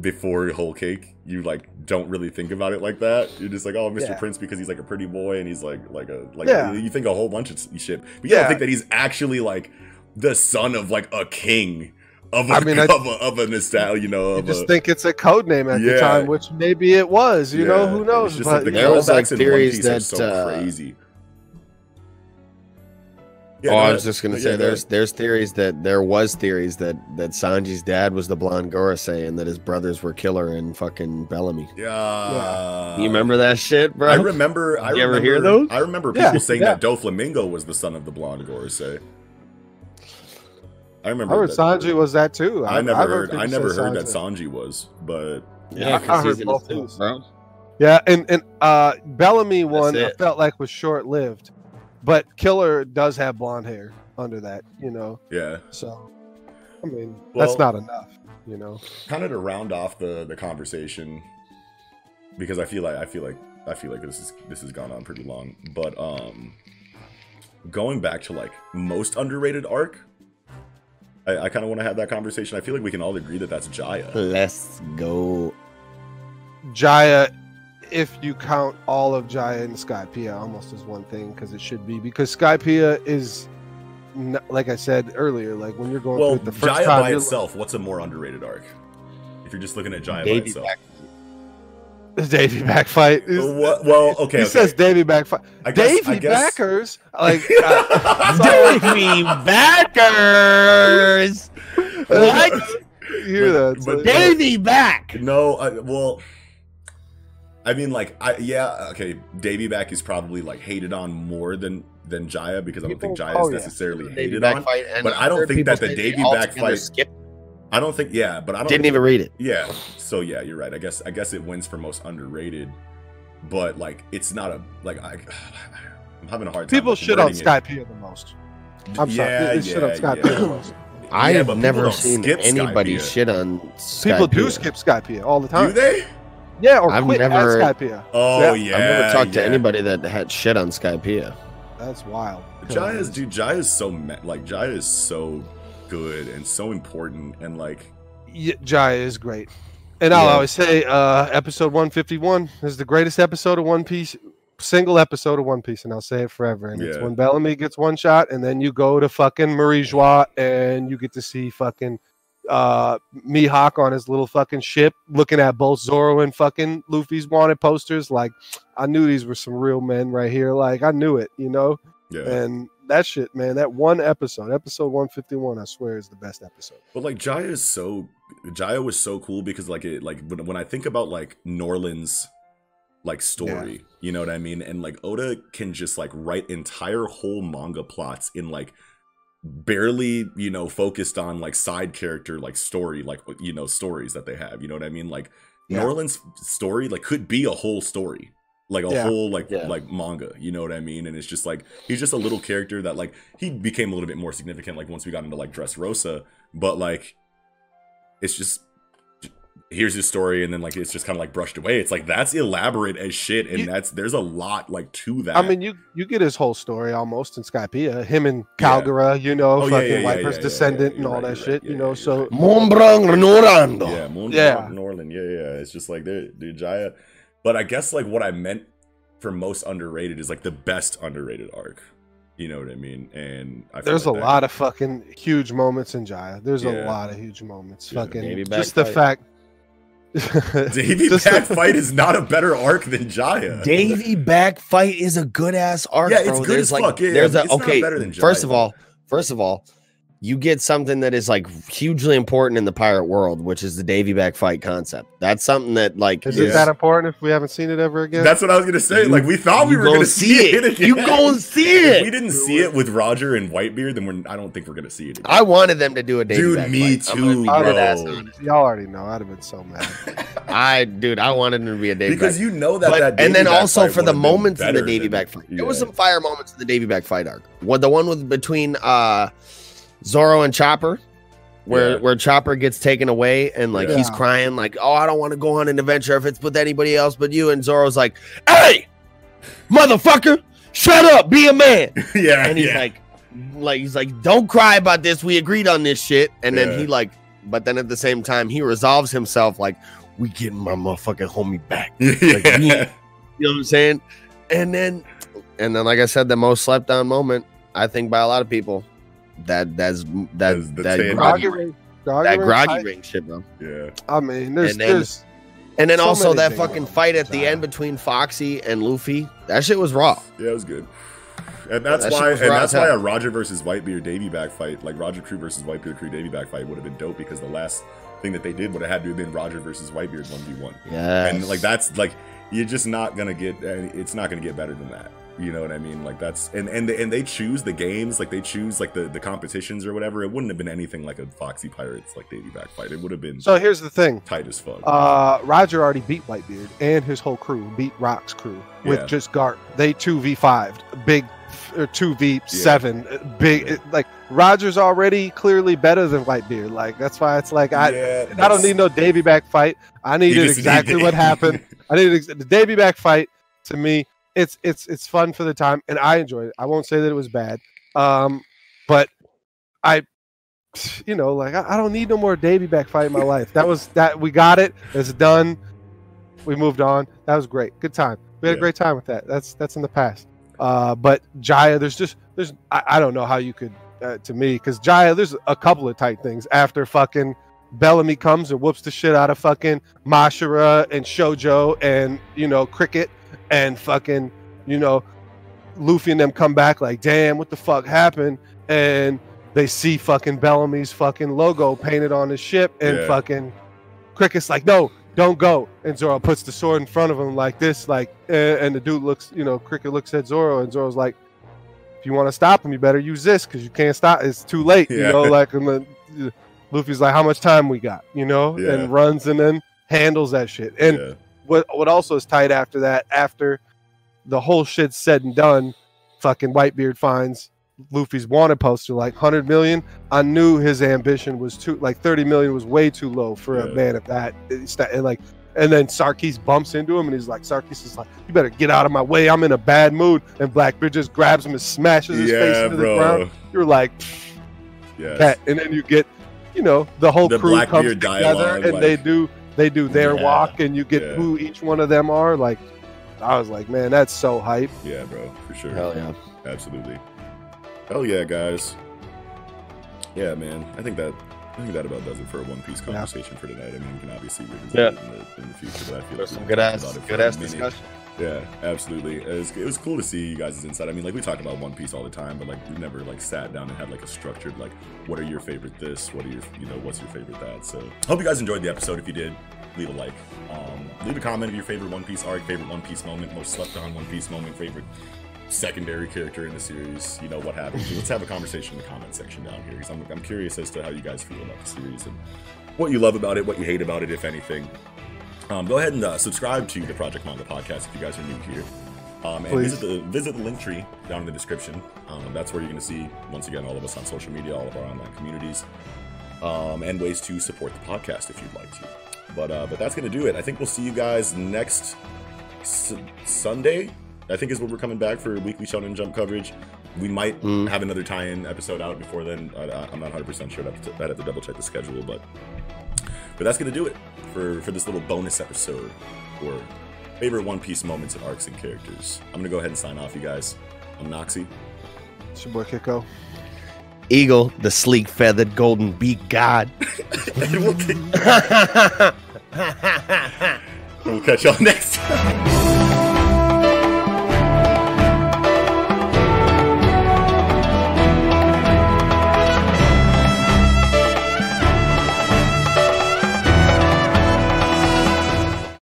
before Whole Cake, you like don't really think about it like that. You're just like, oh, Mr. Yeah. Prince because he's like a pretty boy and he's like like a like Yeah. you think a whole bunch of shit, but you don't think that he's actually like the son of like a king of a I mean, of a of a nostalgia, you know, You just a, think it's a code name at the time, which maybe it was. You know, Yeah, who it's knows? just But like the There was, like, One theories Piece are that, so uh, crazy. Yeah, oh, go I ahead. was just gonna Yeah, say go there's there's theories that there was theories that that Sanji's dad was the blonde Gorosei and that his brothers were Killer and fucking Bellamy. yeah. you remember that shit, bro? I remember. I You ever remember, hear those? I remember Yeah, people saying yeah. that Doflamingo was the son of the blonde Gorosei. I remember. I heard that. Sanji was that too. I never I've heard. I never heard that Sanji. Sanji was, but yeah, I 'cause heard he's in both the of suit, those. bro. Yeah, and and uh Bellamy one I felt like was short lived, but Killer does have blonde hair under that, you know. yeah. So, I mean, Well- that's not enough, you know. Kind of to round off the the conversation, because I feel like I feel like I feel like this is this has gone on pretty long. But um, going back to like most underrated arc, I, I kind of want to have that conversation. I feel like we can all agree that that's Jaya. Let's go. Jaya, if you count all of Jaya and Skypiea almost as one thing, because it should be, because Skypiea is, n- like I said earlier, like when you're going Well, through the first Jaya time, by you're itself, what's a more underrated arc? If you're just looking at Jaya by itself. back. Like, Davy back fight. is- Uh, well, okay, He okay. says Davy back fight. I Davy guess, backers, like uh, Davy backers. What? you hear that? But- like- Davy back. No, I, well, I mean, like, I yeah, okay. Davy back is probably like hated on more than than Jaya because I don't think Jaya is oh, yeah. necessarily Davy hated back on. fight, but I don't think that the say Davy back fight- skipped- I don't think, yeah, but I don't Didn't even read it. Yeah, so yeah, you're right. I guess I guess it wins for most underrated, but like it's not a like I. I'm having a hard time. People like, shit on wording it. Skypiea the most. I'm sorry, Yeah, shit on yeah, Skypiea yeah. the most. I Yeah, have never seen anybody Skypiea. shit on People do Skypiea. skip Skypiea all the time. Do they? Yeah, or I've quit never- at Skypiea. Oh Yeah. yeah. I've never talked to anybody that had shit on Skypiea. That's wild. Jaya's dude, Jaya's so ma- like Jaya is so good and so important and like Yeah, Jaya is great. And I'll Yeah. always say, uh, episode 151 is the greatest episode of One Piece, single episode of One Piece, and I'll say it forever. And it's when Bellamy gets one shot, and then you go to fucking Marie Joie, and you get to see fucking uh Mihawk on his little fucking ship, looking at both Zoro and fucking Luffy's wanted posters. Like, I knew these were some real men right here. Like, I knew it, you know. Yeah. And that shit, man, that one episode, episode 151, I swear is the best episode. But like Jaya is so Jaya was so cool because like it like when, when I think about like Norland's like story, you know what I mean? And like Oda can just like write entire whole manga plots in like barely, you know, focused on like side character like story, like you know, stories that they have. You know what I mean? Like Yeah. Norland's story like could be a whole story. Like a Yeah. whole like Yeah. like manga, you know what I mean? And it's just like he's just a little character that like he became a little bit more significant like once we got into like Dressrosa, but like it's just here's his story and then like it's just kind of like brushed away it's like that's elaborate as shit and You- that's there's a lot like to that I mean, you you get his whole story almost in Skypiea. Him and Calgara, you know, Oh, fucking yeah, yeah, Wyper's yeah, yeah, descendant yeah, and you're all right, that you're right, shit, you know. yeah, so you're right. Mombrang Norando. yeah Moon, Yeah. Norland yeah yeah it's just like dude, dude Jaya but I guess like what I meant for most underrated is like the best underrated arc you know what I mean and I feel there's a like that- lot of fucking huge moments in Jaya. There's Yeah. a lot of huge moments. Yeah. Fucking Davy back just the fight. fact. Davy Just back the- fight is not a better arc than Jaya Davy back fight is a good ass arc. Yeah, it's bro. good There's as like, fuck. Yeah, there's yeah, a it's not okay. better than First of all, first of all, you get something that is like hugely important in the pirate world, which is the Davy back fight concept. That's something that like Is Yeah. it that important if we haven't seen it ever again? that's what I was gonna say You- like we thought we were gonna gonna see it, again You gonna see if we didn't see it with Roger and Whitebeard then we're I don't think we're gonna see it again. I wanted them to do a Davy Dude, back me fight. I'm gonna too, be bro. dead ass honest. Y'all already know. I'd have been so mad. I dude, I wanted him to be a Davy because back. you know that But- that and then back also fight for the moments in the better Davy back fight, there was some fire moments in the Davy back fight arc. What the one with between uh Zoro and Chopper, where Yeah. where Chopper gets taken away and like he's crying like, "Oh, I don't want to go on an adventure if it's with anybody else but you." And Zoro's like, "Hey, motherfucker, shut up, be a man." yeah And he's yeah. like, like he's like, "Don't cry about this. We agreed on this shit." And Yeah. then he like but then at the same time, he resolves himself like, "We getting my motherfucking homie back." yeah. You know what I'm saying? And then, and then, like I said, the most slept on moment, I think, by a lot of people, that that's that Is the that tan- groggy, Groggy ring. Groggy that ring groggy fight. ring shit, bro. yeah. I mean, there's, And then- there's And then So also that fucking fight at the Yeah. end between Foxy and Luffy. That shit was raw. Yeah, it was good. And that's That why, and that's why a Roger versus Whitebeard Davy back fight, like Roger Crew versus Whitebeard Crew Davy back fight, would have been dope because the last thing that they did would have had to have been Roger versus Whitebeard one v one. Yeah. And like that's like you're just not gonna get. It's not gonna get better than that. You know what I mean? Like that's and and they, and they choose the games, like they choose like the the competitions or whatever. It wouldn't have been anything like a Foxy Pirates like Davy back fight. It would have been so here's the thing. tight as fuck. Uh, Roger already beat Whitebeard and his whole crew, beat Rock's crew with Yeah. just Garp. They two v five, big or two v seven, big. it- like Roger's already clearly better than Whitebeard. Like that's why it's like I. Yeah, I don't need no Davy back fight. I needed exactly need- what happened. I needed ex- the Davy back fight. To me, it's it's it's fun for the time, and I enjoyed it. I won't say that it was bad, um, but I, you know, like I, I don't need no more Davy back fight in my life. That was that we got it. It's done. We moved on. That was great. Good time. We had Yeah. a great time with that. That's that's in the past. Uh, but Jaya, there's just there's I, I don't know how you could uh, to me because Jaya, there's a couple of tight things after fucking Bellamy comes and whoops the shit out of fucking Mashira and Shojo and you know Cricket and fucking you know Luffy and them come back like damn what the fuck happened and they see fucking Bellamy's fucking logo painted on his ship and Yeah. fucking Cricket's like no don't go and Zoro puts the sword in front of him like this like eh, and the dude looks you know Cricket looks at Zoro and Zoro's like if you want to stop him you better use this because you can't stop it's too late you know like and then Luffy's like how much time we got you know Yeah. and runs and then handles that shit and yeah. What what also is tight after that, after the whole shit's said and done, fucking Whitebeard finds Luffy's wanted poster like 100 million. I knew his ambition was too like 30 million was way too low for a man of that. Eh, it's and eh, like and then Sarquiss bumps into him and he's like Sarquiss is like you better get out of my way. I'm in a bad mood and Blackbeard just grabs him and smashes his face Yeah, into the ground. You're like Yeah. cat and then you get you know the whole The crew comes together dialogue, and they do they do their Yeah. walk and you get Yeah. who each one of them are like i was like man that's so hype Yeah, bro, for sure. Hell yeah. Absolutely. Hell yeah, guys. Yeah, man. I think that I think that about does it for a One Piece conversation for tonight. I mean, we can obviously revisit Yeah. it in the, in the future, but I feel There's like some good ass, about it for good ass minute. discussion. Yeah, absolutely. It was, it was cool to see you guys' insight. I mean, like we talk about One Piece all the time, but like we never like sat down and had like a structured like, what are your favorite this? What are your you know what's your favorite that? So hope you guys enjoyed the episode. If you did, leave a like. Um, leave a comment of your favorite One Piece arc, favorite One Piece moment, most slept on One Piece moment, favorite secondary character in the series. You know what happened. Let's have a conversation in the comment section down here because I'm, I'm curious as to how you guys feel about the series and what you love about it, what you hate about it, if anything. Um, go ahead and uh, subscribe to the Project Manga podcast if you guys are new here. Um, and Please. visit the visit the link tree down in the description. Um, that's where you're going to see once again all of us on social media, all of our online communities, um, and ways to support the podcast if you'd like to. But uh, but that's going to do it. I think we'll see you guys next S- Sunday. I think is when we're coming back for weekly Shonen Jump coverage. We might Mm. have another tie-in episode out before then. I, I- I'm not 100 percent sure. I'd have, to, I'd have to double check the schedule, but but that's gonna do it for for this little bonus episode or favorite One Piece moments and arcs and characters. I'm gonna go ahead and sign off, you guys. I'm Noxy. it's your boy kiko Eagle, the sleek feathered golden beak god. we'll, we'll catch y'all next time.